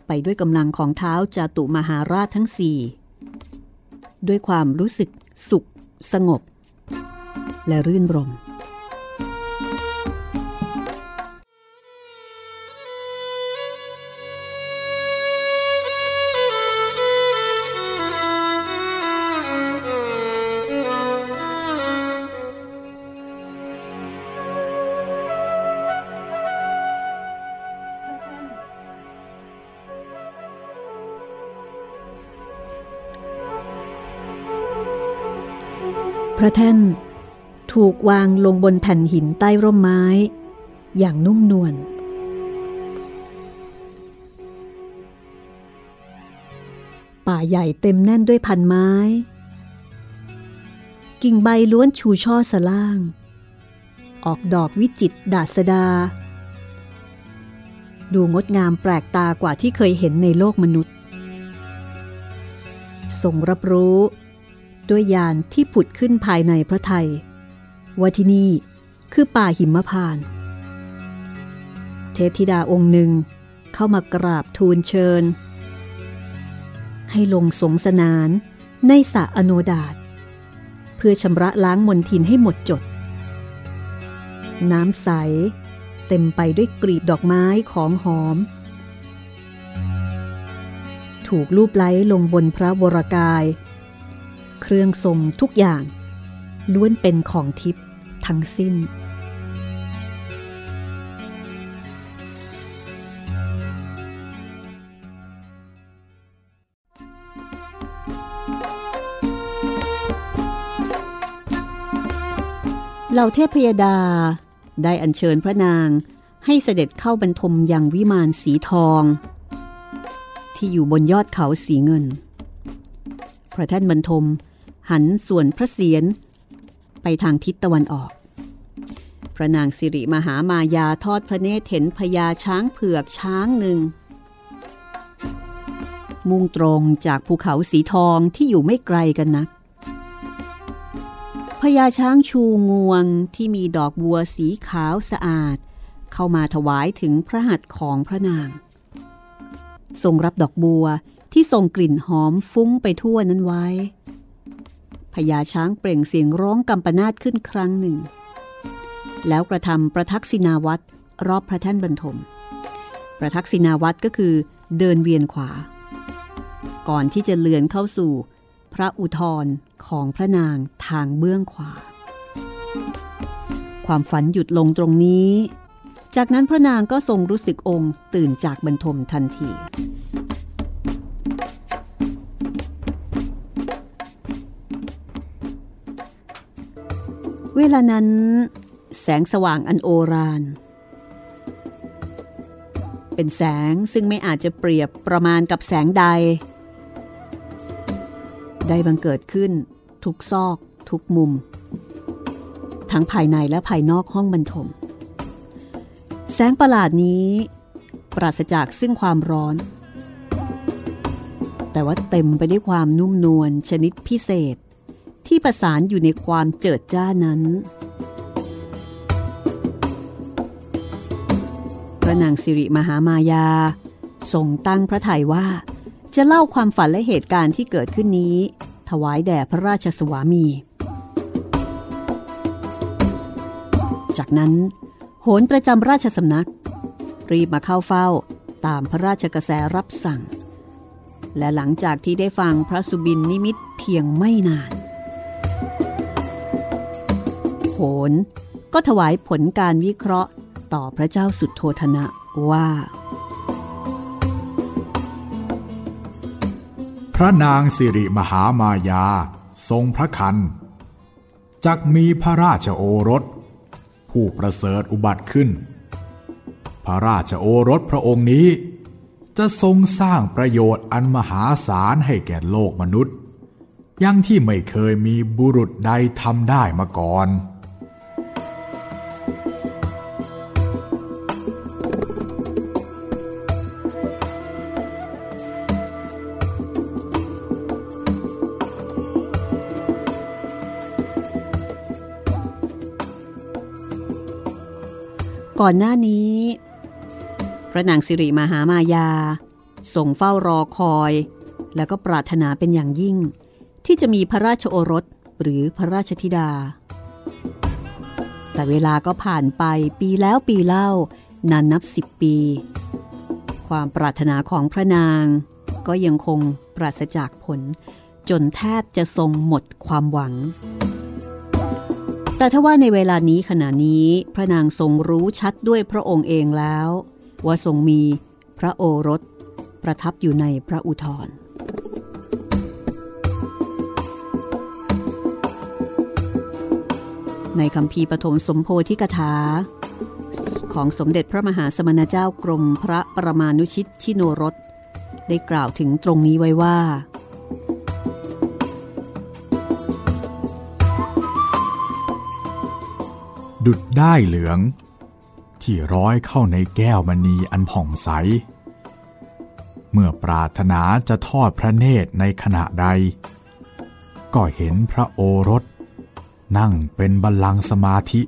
ไปด้วยกำลังของเท้าจาตุมหาราชทั้งสี่ด้วยความรู้สึกสุขสงบ และรื่นรมพ ระแท่น ถูกวางลงบนแผ่นหินใต้ร่มไม้ อย่างนุ่มนวลป่าใหญ่เต็มแน่นด้วยพันไม้ กิ่งใบล้วนชูช่อสล่าง ออกดอกวิจิตดาษดา ดูงดงามแปลกตากว่าที่เคยเห็นในโลกมนุษย์ทรงรับรู้ ด้วยยานที่ผุดขึ้นภายในพระไทยว่าที่นี่คือป่าหิมพานต์เทพธิดาองค์หนึ่งเข้ามากราบทูลเชิญ ให้ลงสงสนานในสระอโนดาตเพื่อชำระล้างมนทินให้หมดจด น้ำใสเต็มไปด้วยกลีบดอกไม้ของหอม ถูกลูบไล้ลงบนพระวรกาย รื่องทรงทุกอย่าง ล้วนเป็นของทิพย์ทั้งสิ้น เหล่าเทพพยดาได้อัญเชิญพระนางให้เสด็จเข้าบรรทมยังวิมานสีทอง ที่อยู่บนยอดเขาสีเงิน พระแท่นบรรทม หันส่วนพระเศียรไปทางทิศตะวันออก พระนางสิริมหามายาทอดพระเนตรเห็นพญาช้างเผือกช้างหนึ่ง มุ่งตรงจากภูเขาสีทองที่อยู่ไม่ไกลกันนักพญาช้างชูงวงที่มีดอกบัวสีขาวสะอาด เข้ามาถวายถึงพระหัตถ์ของพระนาง ทรงรับดอกบัวที่ส่งกลิ่นหอมฟุ้งไปทั่วนั้นไว้ พญาช้างเปล่งเสียงร้องกำปนาตขึ้นครั้งหนึ่ง แล้วกระทำประทักษิณาวัตรรอบพระแท่นบรรทม ประทักษิณาวัตรก็คือเดินเวียนขวา ก่อนที่จะเลือนเข้าสู่ พระอุทธรของพระนางทางเบื้องขวา ความฝันหยุดลงตรงนี้ จากนั้นพระนางก็ทรงรู้สึกองค์ตื่นจากบรรทมทันที เวลานั้น แสงสว่างอันโอรานเป็นแสงซึ่งไม่อาจจะเปรียบประมาณกับแสงใด ได้บังเกิดขึ้น ทุกซอก ทุกมุม ทั้งภายในและภายนอกห้องบรรทม แสงประหลาดนี้ ปราศจากซึ่งความร้อน แต่ว่าเต็มไปด้วยความนุ่มนวลชนิดพิเศษ ที่ประสานอยู่ในความเจิดจ้านั้นพระนางสิริมหามายา ทรงตั้งพระทัยว่า จะเล่าความฝันและเหตุการณ์ที่เกิดขึ้นนี้ ถวายแด่พระราชสวามี จากนั้น โหนประจำราชสำนัก รีบมาเข้าเฝ้าตามพระราชกระแสรับสั่ง และหลังจากที่ได้ฟังพระสุบินนิมิตเพียงไม่นาน หน ก็ถวายผลการวิเคราะห์ต่อพระเจ้าสุดโทธนะว่า พระนางสิริมหามายา ทรงพระคันจักมีพระราชโอรส ผู้ประเสริฐอุบัติขึ้น พระราชโอรสพระองค์นี้ จะทรงสร้างประโยชน์อันมหาศาลให้แก่โลกมนุษย์ยังที่ไม่เคยมีบุรุษใดทำได้มาก่อน อนหน้านี้ พระนางสิริมหามายาส่งเฝ้ารอคอย แล้วก็ปรารถนาเป็นอย่างยิ่ง ที่จะมีพระราชโอรสหรือพระราชธิดา แต่เวลาก็ผ่านไปปีแล้วปีเล่านานนับสิบปี ความปรารถนาของพระนางก็ยังคงปราศจากผล จนแทบจะทรงหมดความหวัง แต่ถ้าว่าในเวลานี้ขณะนี้พระนางทรงรู้ชัดด้วยพระองค์เองแล้ว ว่าทรงมีพระโอรสประทับอยู่ในพระอุทรในคำพีปฐมสมโพธิกถา ของสมเด็จพระมหาสมณเจ้ากรมพระประมาณุชิตชิโนรส ได้กล่าวถึงตรงนี้ไว้ว่า ดุดได้เหลือง ที่ร้อยเข้าในแก้วมณีอันผ่องใส เมื่อปรารถนาจะทอดพระเนตรในขณะใด ก็เห็นพระโอรส นั่งเป็นบัลลังก์สมาธิ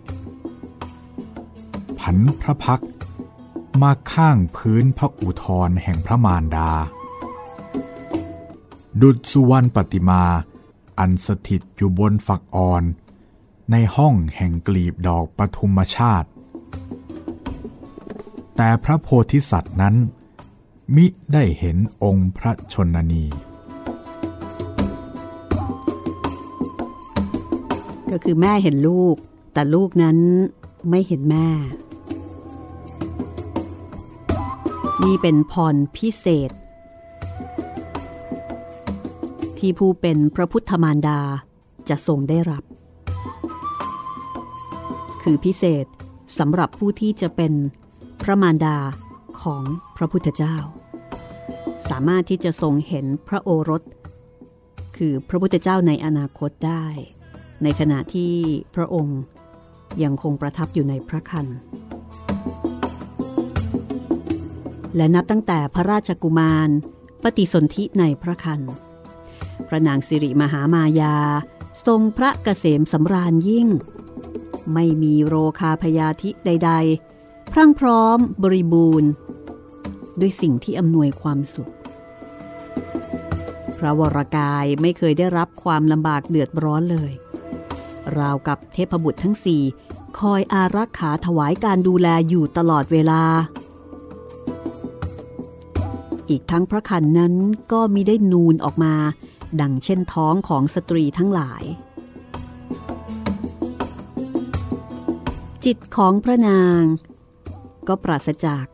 ผันพระพักมาข้างพื้นพระอุทรแห่งพระมารดา ดุจสุวรรณปฏิมาอันสถิตอยู่บนฝักอ่อน ในห้องแห่งกลีบดอกปทุมชาติ แต่พระโพธิสัตว์นั้น มิได้เห็นองค์พระชนนี ก็คือแม่เห็นลูก แต่ลูกนั้นไม่เห็นแม่ นี่เป็นพรพิเศษ ที่ผู้เป็นพระพุทธมารดาจะทรงได้รับ คือพิเศษสำหรับผู้ที่จะเป็นพระมารดาของพระพุทธเจ้า สามารถที่จะทรงเห็นพระโอรส คือพระพุทธเจ้าในอนาคตได้ ในขณะที่พระองค์ยังคงประทับอยู่ในพระคัน และนับตั้งแต่พระราชกุมาร ปฏิสนธิในพระคัน พระนางสิริมหามายา ทรงพระเกษมสำราญยิ่ง ไม่มีโรคาพยาธิใด ๆ พรั่งพร้อมบริบูรณ์ ด้วยสิ่งที่อำนวยความสุข พระวรกายไม่เคยได้รับความลำบากเดือดร้อนเลย ราวกับเทพบุตรทั้งสี่คอยอารักขาถวายการดูแลอยู่ตลอดเวลา อีกทั้งพระคันนั้นก็มีได้นูนออกมา ดังเช่นท้องของสตรีทั้งหลาย จิตของพระนาง ก็ปราศจาก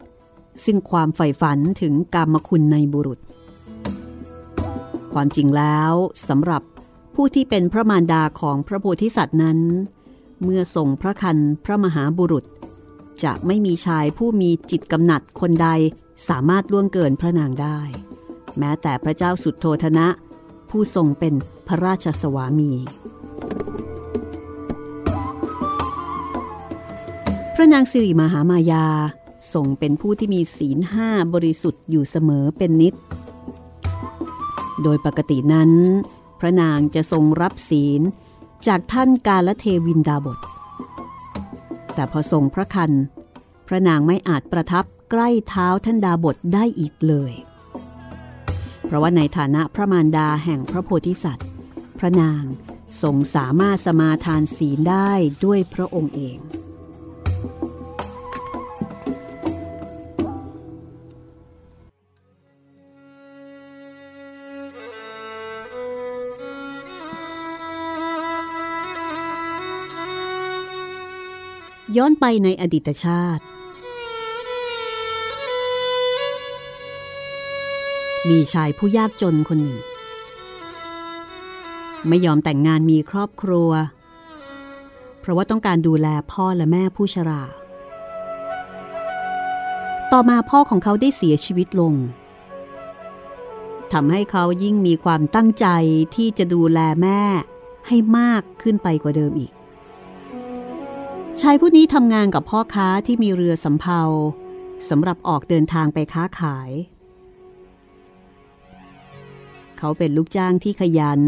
ซึ่งความใฝ่ฝันถึงกรรมคุณในบุรุษ ความจริงแล้วสำหรับผู้ที่เป็นพระมารดาของพระโพธิสัตว์นั้น เมื่อส่งพระคันพระมหาบุรุษ จะไม่มีชายผู้มีจิตกำหนัดคนใดสามารถล่วงเกินพระนางได้ แม้แต่พระเจ้าสุดโทธนะ ผู้ทรงเป็นพระราชสวามี พระนางสิริมหามายาทรงเป็นผู้ที่มีศีลห้าบริสุทธิ์อยู่เสมอเป็นนิด โดยปกตินั้น พระนางจะทรงรับศีลจากท่านกาลเทวินดาบท แต่พอทรงพระคันพระนางไม่อาจประทับใกล้เท้าท่านดาบทได้อีกเลย เพราะว่าในฐานะพระมารดาแห่งพระโพธิสัตว์ พระนางทรงสามารถสมาทานศีลได้ด้วยพระองค์เอง ย้อนไปในอดีตชาติ มีชายผู้ยากจนคนหนึ่ง ไม่ยอมแต่งงานมีครอบครัว เพราะว่าต้องการดูแลพ่อและแม่ผู้ชรา ต่อมาพ่อของเขาได้เสียชีวิตลงทำให้เขายิ่งมีความตั้งใจที่จะดูแลแม่ให้มากขึ้นไปกว่าเดิมอีก ชายผู้นี้ทำงานกับพ่อค้าที่มีเรือสำเภาสำหรับออกเดินทางไปค้าขาย เขาเป็นลูกจ้างที่ขยัน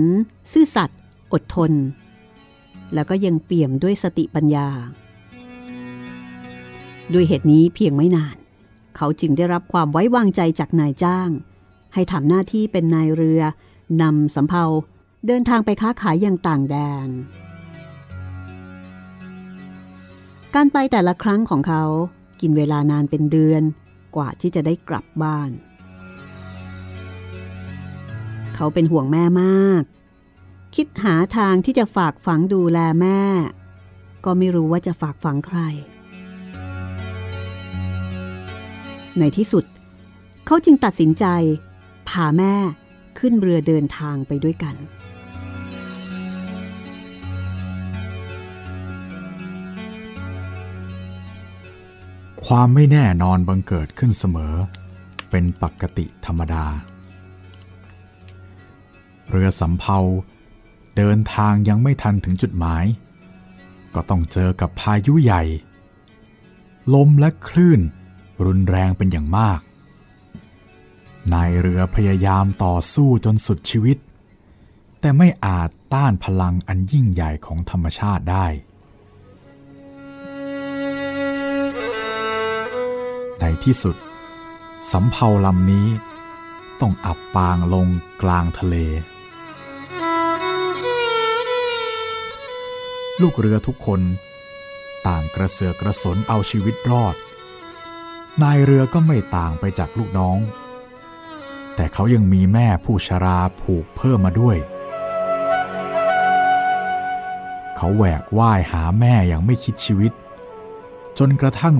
ซื่อสัตย์อดทน แล้วก็ยังเปี่ยมด้วยสติปัญญา ด้วยเหตุนี้เพียงไม่นาน เขาจึงได้รับความไว้วางใจจากนายจ้าง ให้ทำหน้าที่เป็นนายเรือนำสำเภาเดินทางไปค้าขายอย่างต่างแดน การไปแต่ละครั้งของเขากินเวลานานเป็นเดือนกว่าที่จะได้กลับบ้าน เขาเป็นห่วงแม่มาก คิดหาทางที่จะฝากฝังดูแลแม่ ก็ไม่รู้ว่าจะฝากฝังใคร ในที่สุด เขาจึงตัดสินใจพาแม่ขึ้นเรือเดินทางไปด้วยกัน ความไม่แน่นอนบังเกิดขึ้นเสมอ เป็นปกติธรรมดา เรือสำเภาเดินทางยังไม่ทันถึงจุดหมาย ก็ต้องเจอกับพายุใหญ่ ลมและคลื่นรุนแรงเป็นอย่างมาก นายเรือพยายามต่อสู้จนสุดชีวิต แต่ไม่อาจต้านพลังอันยิ่งใหญ่ของธรรมชาติได้ ในที่สุดสำเภาลำนี้ต้องอับปางลงกลางทะเล ลูกเรือทุกคน ต่างกระเสือกกระสนเอาชีวิตรอด นายเรือก็ไม่ต่างไปจากลูกน้อง แต่เขายังมีแม่ผู้ชราผูกเพิ่มมาด้วย เขาแหวกว่ายหาแม่อย่างไม่คิดชีวิต จนกระทั่ง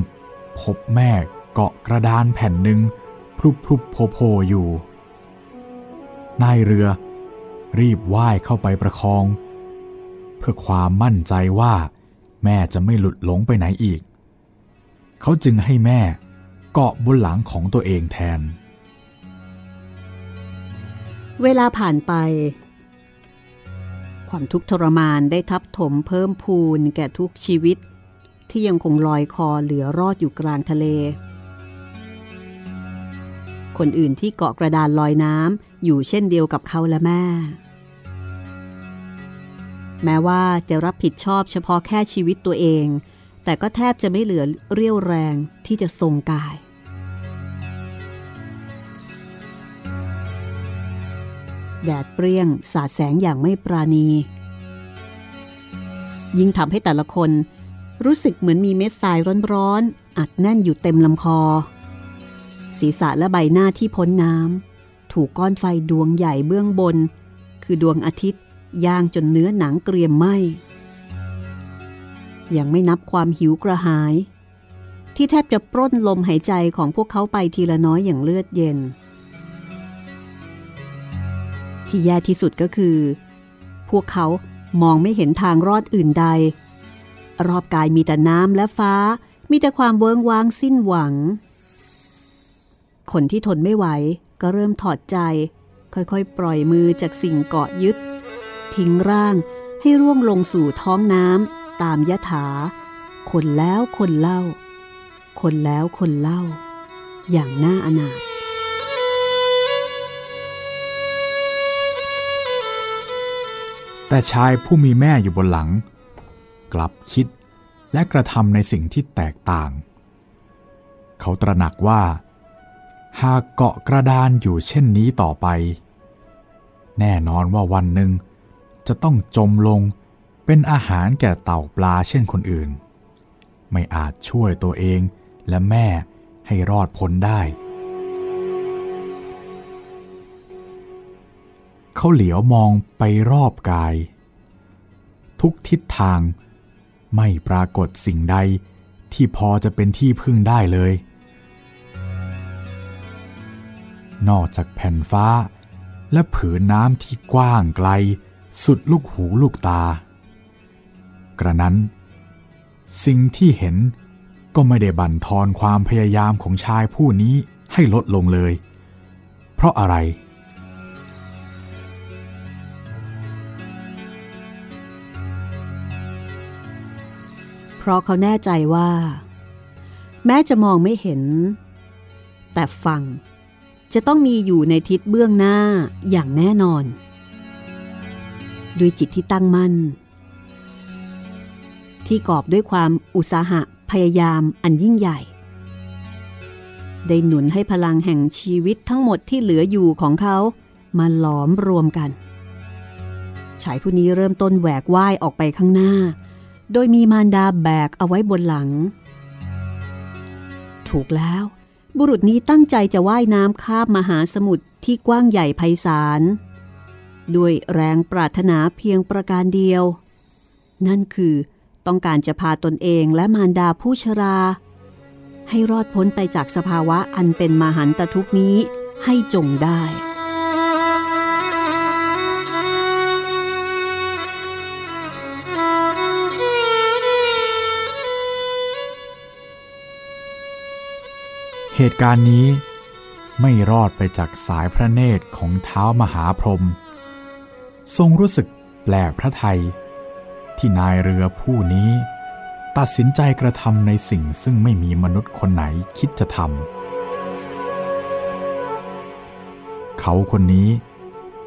พบแม่เกาะกระดานแผ่นหนึ่งพลุบพลุบโผโผอยู่ นายเรือรีบว่ายเข้าไปประคอง เพื่อความมั่นใจว่าแม่จะไม่หลุดหลงไปไหนอีก เขาจึงให้แม่เกาะบนหลังของตัวเองแทน เวลาผ่านไป ความทุกข์ทรมานได้ทับถมเพิ่มพูนแก่ทุกชีวิต ที่ยังคงลอยคอเหลือรอดอยู่กลางทะเล คนอื่นที่เกาะกระดานลอยน้ำอยู่เช่นเดียวกับเขาและแม่ แม้ว่าจะรับผิดชอบเฉพาะแค่ชีวิตตัวเอง แต่ก็แทบจะไม่เหลือเรี่ยวแรงที่จะทรงกาย แดดเปรี้ยงสาดแสงอย่างไม่ปราณี ยิ่งทำให้แต่ละคนรู้สึกเหมือนมีเม็ดทรายร้อนๆ อัดแน่นอยู่เต็มลำคอ ศีรษะและใบหน้าที่พ้นน้ำ ถูกก้อนไฟดวงใหญ่เบื้องบน คือดวงอาทิตย์ ย่างจนเนื้อหนังเกรียมไหมยังไม่นับความหิวกระหาย ที่แทบจะปล้นลมหายใจของพวกเขาไปทีละน้อยอย่างเลือดเย็น ที่แย่ที่สุดก็คือ พวกเขามองไม่เห็นทางรอดอื่นใด รอบกายมีแต่น้ำและฟ้า มีแต่ความเวิงวางสิ้นหวัง คนที่ทนไม่ไหวก็เริ่มถอดใจ ค่อยๆ ปล่อยมือจากสิ่งเกาะยึด ทิ้งร่างให้ร่วงลงสู่ท้องน้ำตามยถา คนแล้วคนเล่า คนแล้วคนเล่า อย่างน่าอนาถแต่ชายผู้มีแม่อยู่บนหลัง กลับคิดและกระทำในสิ่งที่แตกต่าง เขาตระหนักว่า หากเกาะกระดานอยู่เช่นนี้ต่อไป แน่นอนว่าวันหนึ่ง จะต้องจมลงเป็นอาหารแก่เต่าปลาเช่นคนอื่น ไม่อาจช่วยตัวเองและแม่ให้รอดพ้นได้ เขาเหลียวมองไปรอบกาย ทุกทิศทางไม่ปรากฏสิ่งใดที่พอจะเป็นที่พึ่งได้เลย นอกจากแผ่นฟ้าและผืนน้ำที่กว้างไกล สุดลูกหูลูกตา กระนั้น สิ่งที่เห็นก็ไม่ได้บั่นทอนความพยายามของชายผู้นี้ให้ลดลงเลย เพราะอะไร เพราะเขาแน่ใจว่า แม้จะมองไม่เห็น แต่ฟังจะต้องมีอยู่ในทิศเบื้องหน้าอย่างแน่นอน ด้วยจิตที่ตั้งมั่น ที่กอบด้วยความอุตสาหะพยายามอันยิ่งใหญ่ ได้หนุนให้พลังแห่งชีวิตทั้งหมดที่เหลืออยู่ของเขามาหลอมรวมกันชายผู้นี้เริ่มต้นแหวกว่ายออกไปข้างหน้า โดยมีมารดาแบกเอาไว้บนหลัง ถูกแล้ว บุรุษนี้ตั้งใจจะว่ายน้ำข้ามมหาสมุทรที่กว้างใหญ่ไพศาล ด้วยแรงปรารถนาเพียงประการเดียว นั่นคือต้องการจะพาตนเองและมารดาผู้ชรา ให้รอดพ้นไปจากสภาวะอันเป็นมหันตทุกนี้ให้จงได้ เหตุการณ์นี้ไม่รอดไปจากสายพระเนตรของเท้ามหาพรหม ทรงรู้สึกแปลกพระไทย ที่นายเรือผู้นี้ ตัดสินใจกระทำในสิ่งซึ่งไม่มีมนุษย์คนไหนคิดจะทำเขาคนนี้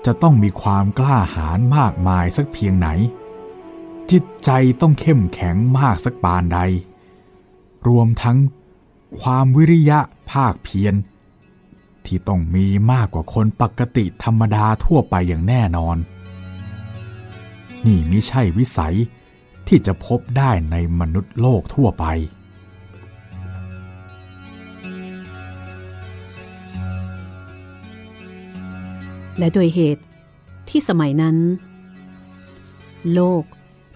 จะต้องมีความกล้าหาญมากมายสักเพียงไหน จิตใจต้องเข้มแข็งมากสักปานใด รวมทั้งความวิริยะภาคเพียรที่ต้องมีมากกว่าคนปกติธรรมดาทั่วไปอย่างแน่นอน นี่ไม่ใช่วิสัยที่จะพบได้ในมนุษย์โลกทั่วไป และโดยเหตุที่สมัยนั้น โลก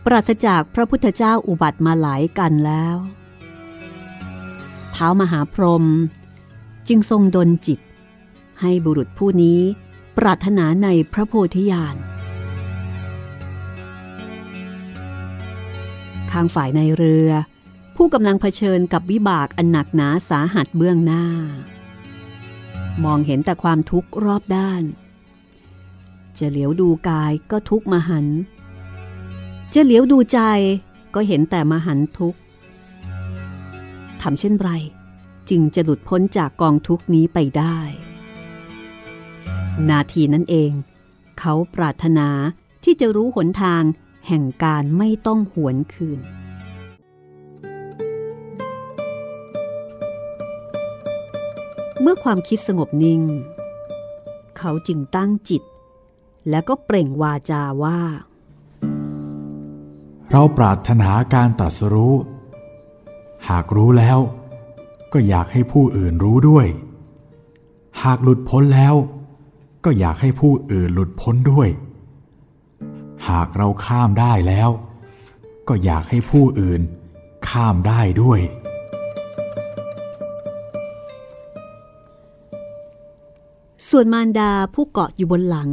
ปราศจากพระพุทธเจ้าอุบัติมาหลายกันแล้วเท้ามหาพรหมจึงทรงดลจิต ให้บุรุษผู้นี้ปรารถนาในพระโพธิญาณ ข้างฝ่ายในเรือ ผู้กำลังเผชิญกับวิบากอันหนักหนาสาหัสเบื้องหน้า มองเห็นแต่ความทุกข์รอบด้าน จะเหลียวดูกายก็ทุกข์มหัน จะเหลียวดูใจก็เห็นแต่มหันทุกข์ทำเช่นไร จึงจะหลุดพ้นจากกองทุกนี้ไปได้ นาทีนั้นเอง เขาปรารถนาที่จะรู้หนทาง แห่งการไม่ต้องหวนคืน เมื่อความคิดสงบนิ่ง เขาจึงตั้งจิต แล้วก็เปล่งวาจาว่า เราปรารถนาการตรัสรู้ หากรู้แล้ว ก็อยากให้ผู้อื่นรู้ด้วย หากหลุดพ้นแล้ว ก็อยากให้ผู้อื่นหลุดพ้นด้วย หากเราข้ามได้แล้ว ก็อยากให้ผู้อื่นข้ามได้ด้วย ส่วนมารดาผู้เกาะอยู่บนหลัง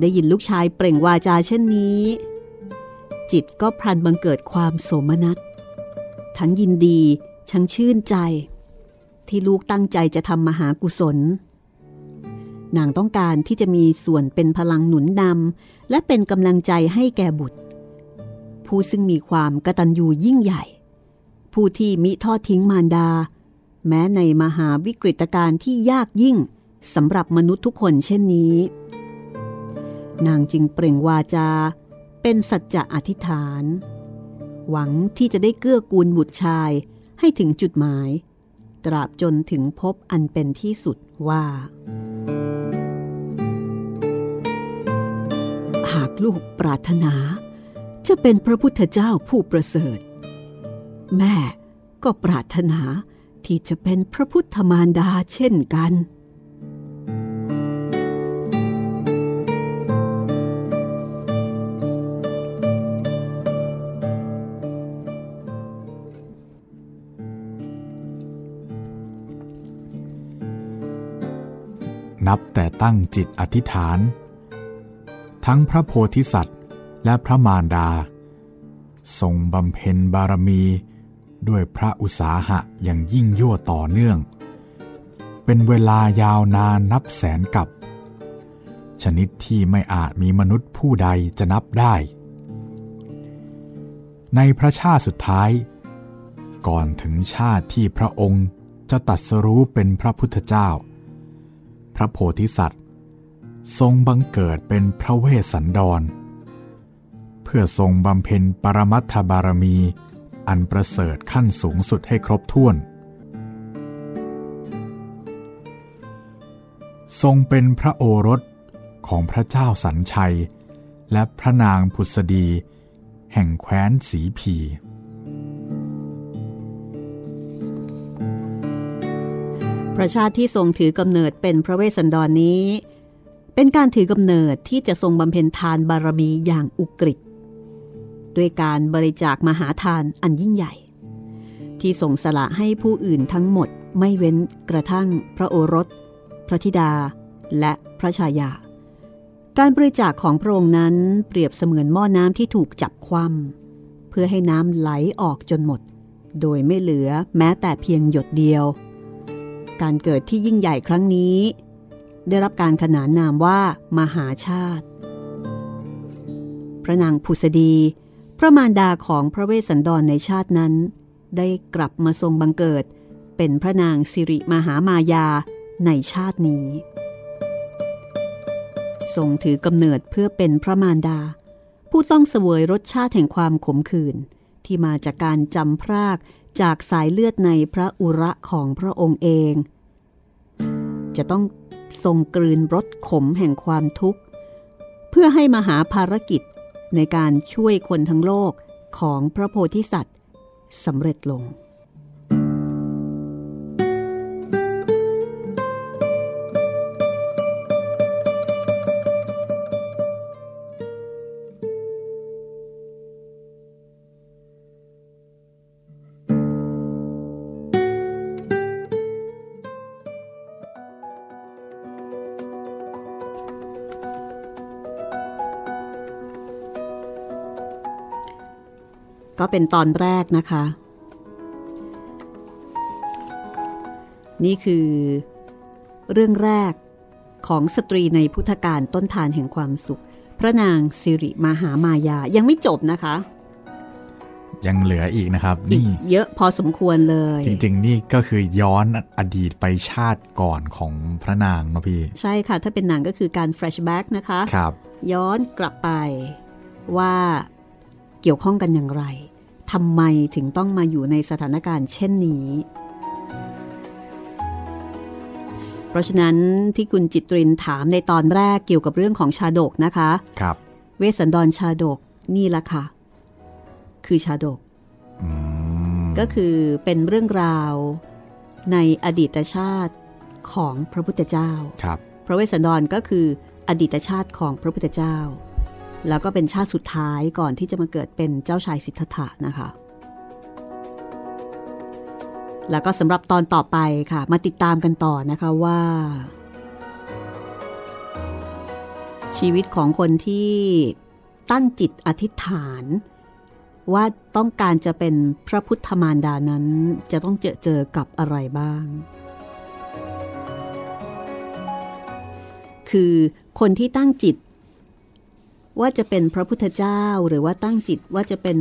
ได้ยินลูกชายเปล่งวาจาเช่นนี้ จิตก็พลันบังเกิดความโสมนัสทั้งยินดีทั้งชื่นใจ ที่ลูกตั้งใจจะทำมหากุศล นางต้องการที่จะมีส่วนเป็นพลังหนุนนำและเป็นกำลังใจให้แก่บุตร ผู้ซึ่งมีความกตัญญูยิ่งใหญ่ ผู้ที่มิทอดทิ้งมารดา แม้ในมหาวิกฤตการณ์ที่ยากยิ่งสำหรับมนุษย์ทุกคนเช่นนี้ นางจึงเปล่งวาจา เป็นสัจจะอธิษฐาน หวังที่จะได้เกื้อกูลบุตรชายให้ถึงจุดหมาย ตราบจนถึงพบอันเป็นที่สุดว่า หากลูกปรารถนา จะเป็นพระพุทธเจ้าผู้ประเสริฐ แม่ก็ปรารถนาที่จะเป็นพระพุทธมารดาเช่นกันนับแต่ตั้งจิตอธิษฐาน ทั้งพระโพธิสัตว์และพระมารดา ทรงบำเพ็ญบารมี ด้วยพระอุตสาหะอย่างยิ่งยวดต่อเนื่อง เป็นเวลายาวนานนับแสนกับ ชนิดที่ไม่อาจมีมนุษย์ผู้ใดจะนับได้ ในพระชาติสุดท้าย ก่อนถึงชาติที่พระองค์จะตัดสรู้เป็นพระพุทธเจ้า พระโพธิสัตว์ ทรงบังเกิดเป็นพระเวสสันดร เพื่อทรงบำเพ็ญปรมัตถบารมี อันประเสริฐขั้นสูงสุดให้ครบถ้วน ทรงเป็นพระโอรสของพระเจ้าสันชัย และพระนางพุทธดี แห่งแคว้นสีพีพระชาติที่ทรงถือกำเนิดเป็นพระเวสสันดรนนี้ เป็นการถือกำเนิดที่จะทรงบำเพ็ญทานบารมีอย่างอุกฤษด้วยการบริจาคมหาทานอันยิ่งใหญ่ ที่ส่งสละให้ผู้อื่นทั้งหมดไม่เว้นกระทั่งพระโอรส พระธิดา และพระชายา การบริจาคของพระองค์นั้นเปรียบเสมือนหม้อน้ำที่ถูกจับคว่ำเพื่อให้น้ำไหลออกจนหมด โดยไม่เหลือแม้แต่เพียงหยดเดียว การเกิดที่ยิ่งใหญ่ครั้งนี้ ได้รับการขนานนามว่า มหาชาติ พระนางผุสดี พระมารดาของพระเวสสันดรในชาตินั้น ได้กลับมาทรงบังเกิด เป็นพระนางสิริมหามายาในชาตินี้ ทรงถือกำเนิดเพื่อเป็นพระมารดา ผู้ต้องเสวยรสชาติแห่งความขมขื่นที่มาจากการจำพรากจากสายเลือดในพระอุระของพระองค์เอง จะต้อง ทรงกลืนรสขมแห่งความทุกข์ เพื่อให้มหาภารกิจในการช่วยคนทั้งโลกของพระโพธิสัตว์สำเร็จลง เป็นตอนแรกนะคะ นี่คือเรื่องแรกของสตรีในพุทธกาลต้นธารแห่งความสุข พระนางสิริมหามายายังไม่จบนะคะ ยังเหลืออีกนะครับอีกนี่เยอะพอสมควรเลย จริงๆ นี่ก็คือย้อนอดีตไปชาติก่อนของพระนางเนาะพี่ ใช่ค่ะ ถ้าเป็นหนังก็คือการ flashback นะคะครับย้อนกลับไปว่าเกี่ยวข้องกันอย่างไร ทำไมถึงต้องมาอยู่ในสถานการณ์เช่นนี้ เพราะฉะนั้นที่คุณจิตรินถามในตอนแรกเกี่ยวกับเรื่องของชาดกนะคะครับเวสสันดรชาดกนี่ละค่ะ คือชาดกอืมก็คือเป็นเรื่องราวในอดีตชาติของพระพุทธเจ้าครับพระเวสสันดรก็คืออดีตชาติของพระพุทธเจ้า แล้วก็เป็นชาติสุดท้ายก่อนที่จะมาเกิดเป็นเจ้าชายสิทธัตถะนะคะ แล้วก็สำหรับตอนต่อไปค่ะ มาติดตามกันต่อนะคะว่า ชีวิตของคนที่ตั้งจิตอธิษฐาน ว่าต้องการจะเป็นพระพุทธมารดานั้นจะต้องเจอเจอกับอะไรบ้าง คือคนที่ตั้งจิต ว่าจะเป็นพระพุทธเจ้าหรือว่าตั้งจิตว่าจะเป็น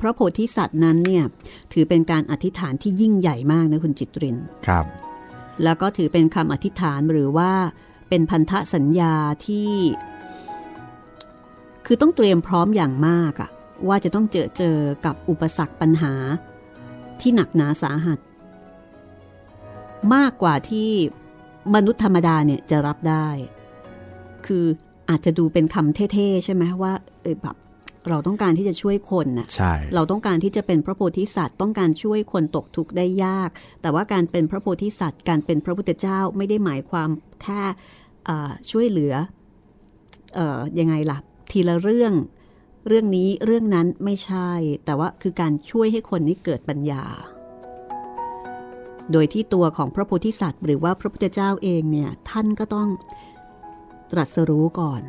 พระโพธิสัตว์นั้นเนี่ยถือเป็นการอธิษฐานที่ยิ่งใหญ่มากนะคุณจิตรินครับ แล้วก็ถือเป็นคำอธิษฐานหรือว่าเป็นพันธสัญญาที่ คือต้องเตรียมพร้อมอย่างมากอะว่าจะต้องเจอเจอกับอุปสรรคปัญหาที่หนักหนาสาหัส มากกว่าที่มนุษย์ธรรมดาเนี่ยจะรับได้ คือ อาจจะดูเป็นคำเท่ๆใช่ไหมว่าเออแบบเราต้องการที่จะช่วยคนน่ะใช่ เราต้องการที่จะเป็นพระโพธิสัตว์ ต้องการช่วยคนตกทุกข์ได้ยาก แต่ว่าการเป็นพระโพธิสัตว์ การเป็นพระพุทธเจ้าไม่ได้หมายความแค่เอ่อช่วยเหลือเอ่อยังไงล่ะ ทีละเรื่องเรื่องนี้เรื่องนั้นไม่ใช่ แต่ว่าคือการช่วยให้คนนี้เกิดปัญญา โดยที่ตัวของพระโพธิสัตว์ หรือว่าพระพุทธเจ้าเองเนี่ยท่านก็ต้อง ตรัสรู้ก่อน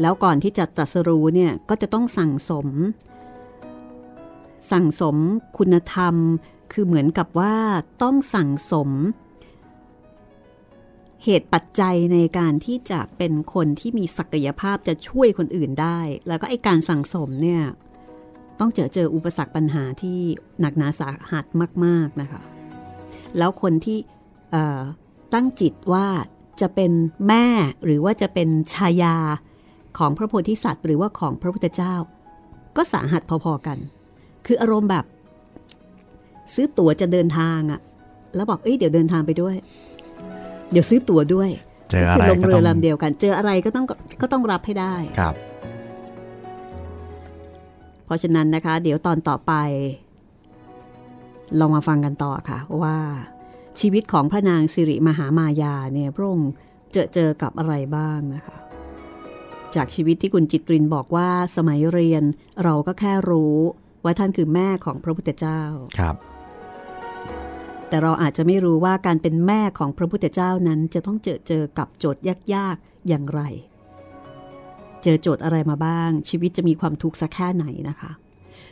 แล้วก่อนที่จะตรัสรู้เนี่ยก็จะต้องสั่งสม สั่งสมคุณธรรม คือเหมือนกับว่าต้องสั่งสม เหตุปัจจัยในการที่จะเป็นคนที่มีศักยภาพจะช่วยคนอื่นได้ แล้วก็ไอการสั่งสมเนี่ยต้องเจอเจออุปสรรคปัญหาที่หนักหนาสาหัสมาก ๆนะคะ แล้วคนที่ตั้งจิตว่า จะเป็นแม่หรือว่าจะเป็นชายาของพระโพธิสัตว์ หรือว่าของพระพุทธเจ้า ก็สาหัสพอๆกัน คืออารมณ์แบบ ซื้อตั๋วจะเดินทางอะแล้วบอกเอ้ยเดี๋ยวเดินทางไปด้วย เดี๋ยวซื้อตั๋วด้วยเจออะไรลงเรือลำเดียวกัน เจออะไรก็ต้องก็ต้องรับให้ได้ครับ เพราะฉะนั้นนะคะ เดี๋ยวตอนต่อไปลองมาฟังกันต่อค่ะว่า ชีวิตของพระนางสิริมหามายาเนี่ยพระองค์เจอเจอกับอะไรบ้างนะคะ จากชีวิตที่คุณจิตรินบอกว่าสมัยเรียนเราก็แค่รู้ว่าท่านคือแม่ของพระพุทธเจ้าครับ แต่เราอาจจะไม่รู้ว่าการเป็นแม่ของพระพุทธเจ้านั้นจะต้องเจอเจอกับโจทย์ยากๆอย่างไร เจอโจทย์อะไรมาบ้าง ชีวิตจะมีความทุกข์สักแค่ไหนนะคะ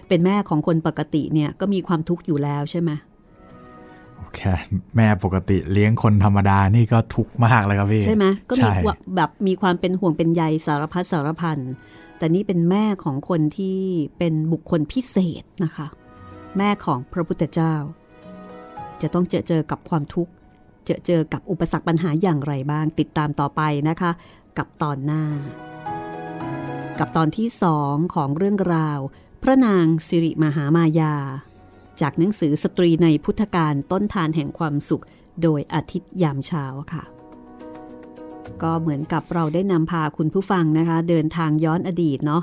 เป็นแม่ของคนปกติเนี่ยก็มีความทุกข์อยู่แล้วใช่ไหม แค่แม่ปกติเลี้ยงคนธรรมดานี่ก็ทุกข์มากเลยครับพี่ ใช่ไหมก็มีแบบมีความเป็นห่วงเป็นใยสารพัดสารพันแต่นี่เป็นแม่ของคนที่เป็นบุคคลพิเศษนะคะ แม่ของพระพุทธเจ้า จะต้องเจอเจอกับความทุกข์เจอเจอกับอุปสรรคปัญหาอย่างไรบ้าง ติดตามต่อไปนะคะ กับตอนหน้า กับตอนที่สองของเรื่องราว พระนางสิริมหามายา จากหนังสือสตรีในพุทธการต้นทานแห่งความสุข โดยอาทิตย์ยามเช้าค่ะ ก็เหมือนกับเราได้นำพาคุณผู้ฟังนะคะ เดินทางย้อนอดีตเนาะ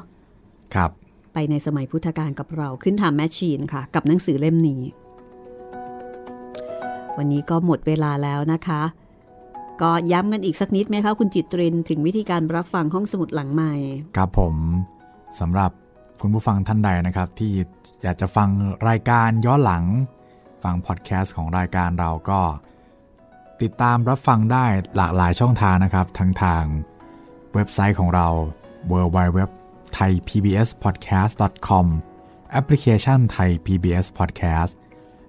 ครับ ไปในสมัยพุทธกาลกับเราขึ้นทำแมชชีนค่ะ กับหนังสือเล่มนี้ วันนี้ก็หมดเวลาแล้วนะคะ ก็ย้ำกันอีกสักนิดไหมคะคุณจิตรินถึงวิธีการรับฟังห้องสมุดหลังใหม่ ครับผมสำหรับ คุณผู้ฟังท่านใดนะครับ ที่อยากจะฟังรายการย้อนหลัง ฟังพอดแคสต์ของรายการเราก็ ติดตามรับฟังได้หลากหลายช่องทางนะครับ ทั้งทางเว็บไซต์ของเรา www thai pbs podcast com แอปพลิเคชันไทย PBS Podcast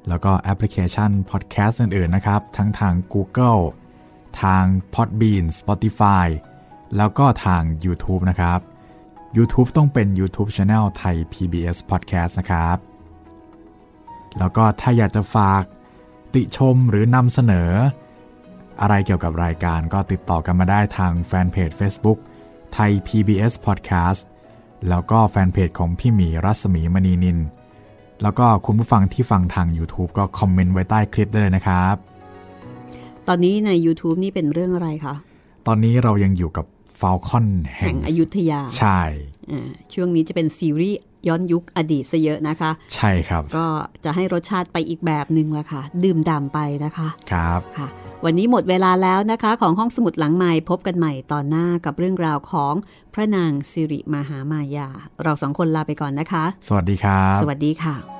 แล้วก็แอปพลิเคชัน podcast อื่นๆนะครับ ทั้งทาง Google ทาง Podbean Spotify แล้วก็ทาง YouTube นะครับ YouTube ต้องเป็น YouTube Channel ไทย PBS Podcast นะครับ แล้วก็ถ้าอยากจะฝากติชมหรือนำเสนอ อะไรเกี่ยวกับรายการก็ติดต่อกันมาได้ทางแฟนเพจ Facebook ไทย PBS Podcast แล้วก็แฟนเพจของพี่หมีรัศมีมณีนิน แล้วก็คุณผู้ฟังที่ฟังทาง YouTube ก็คอมเมนต์ไว้ใต้คลิปได้เลยนะครับ ตอนนี้ใน YouTube นี่เป็นเรื่องอะไรคะ ตอนนี้เรายังอยู่กับ ฟาลคอนแห่งอยุธยา ใช่ช่วงนี้จะเป็นซีรีส์ย้อนยุคอดีตซะเยอะนะคะ ใช่ครับ ก็จะให้รสชาติไปอีกแบบหนึ่งละค่ะ ดื่มด่ำไปนะคะ ครับค่ะ วันนี้หมดเวลาแล้วนะคะ ของห้องสมุดหลังใหม่พบกันใหม่ตอนหน้ากับเรื่องราวของพระนางสิริมหามายา เราสองคนลาไปก่อนนะคะ สวัสดีครับ สวัสดีค่ะ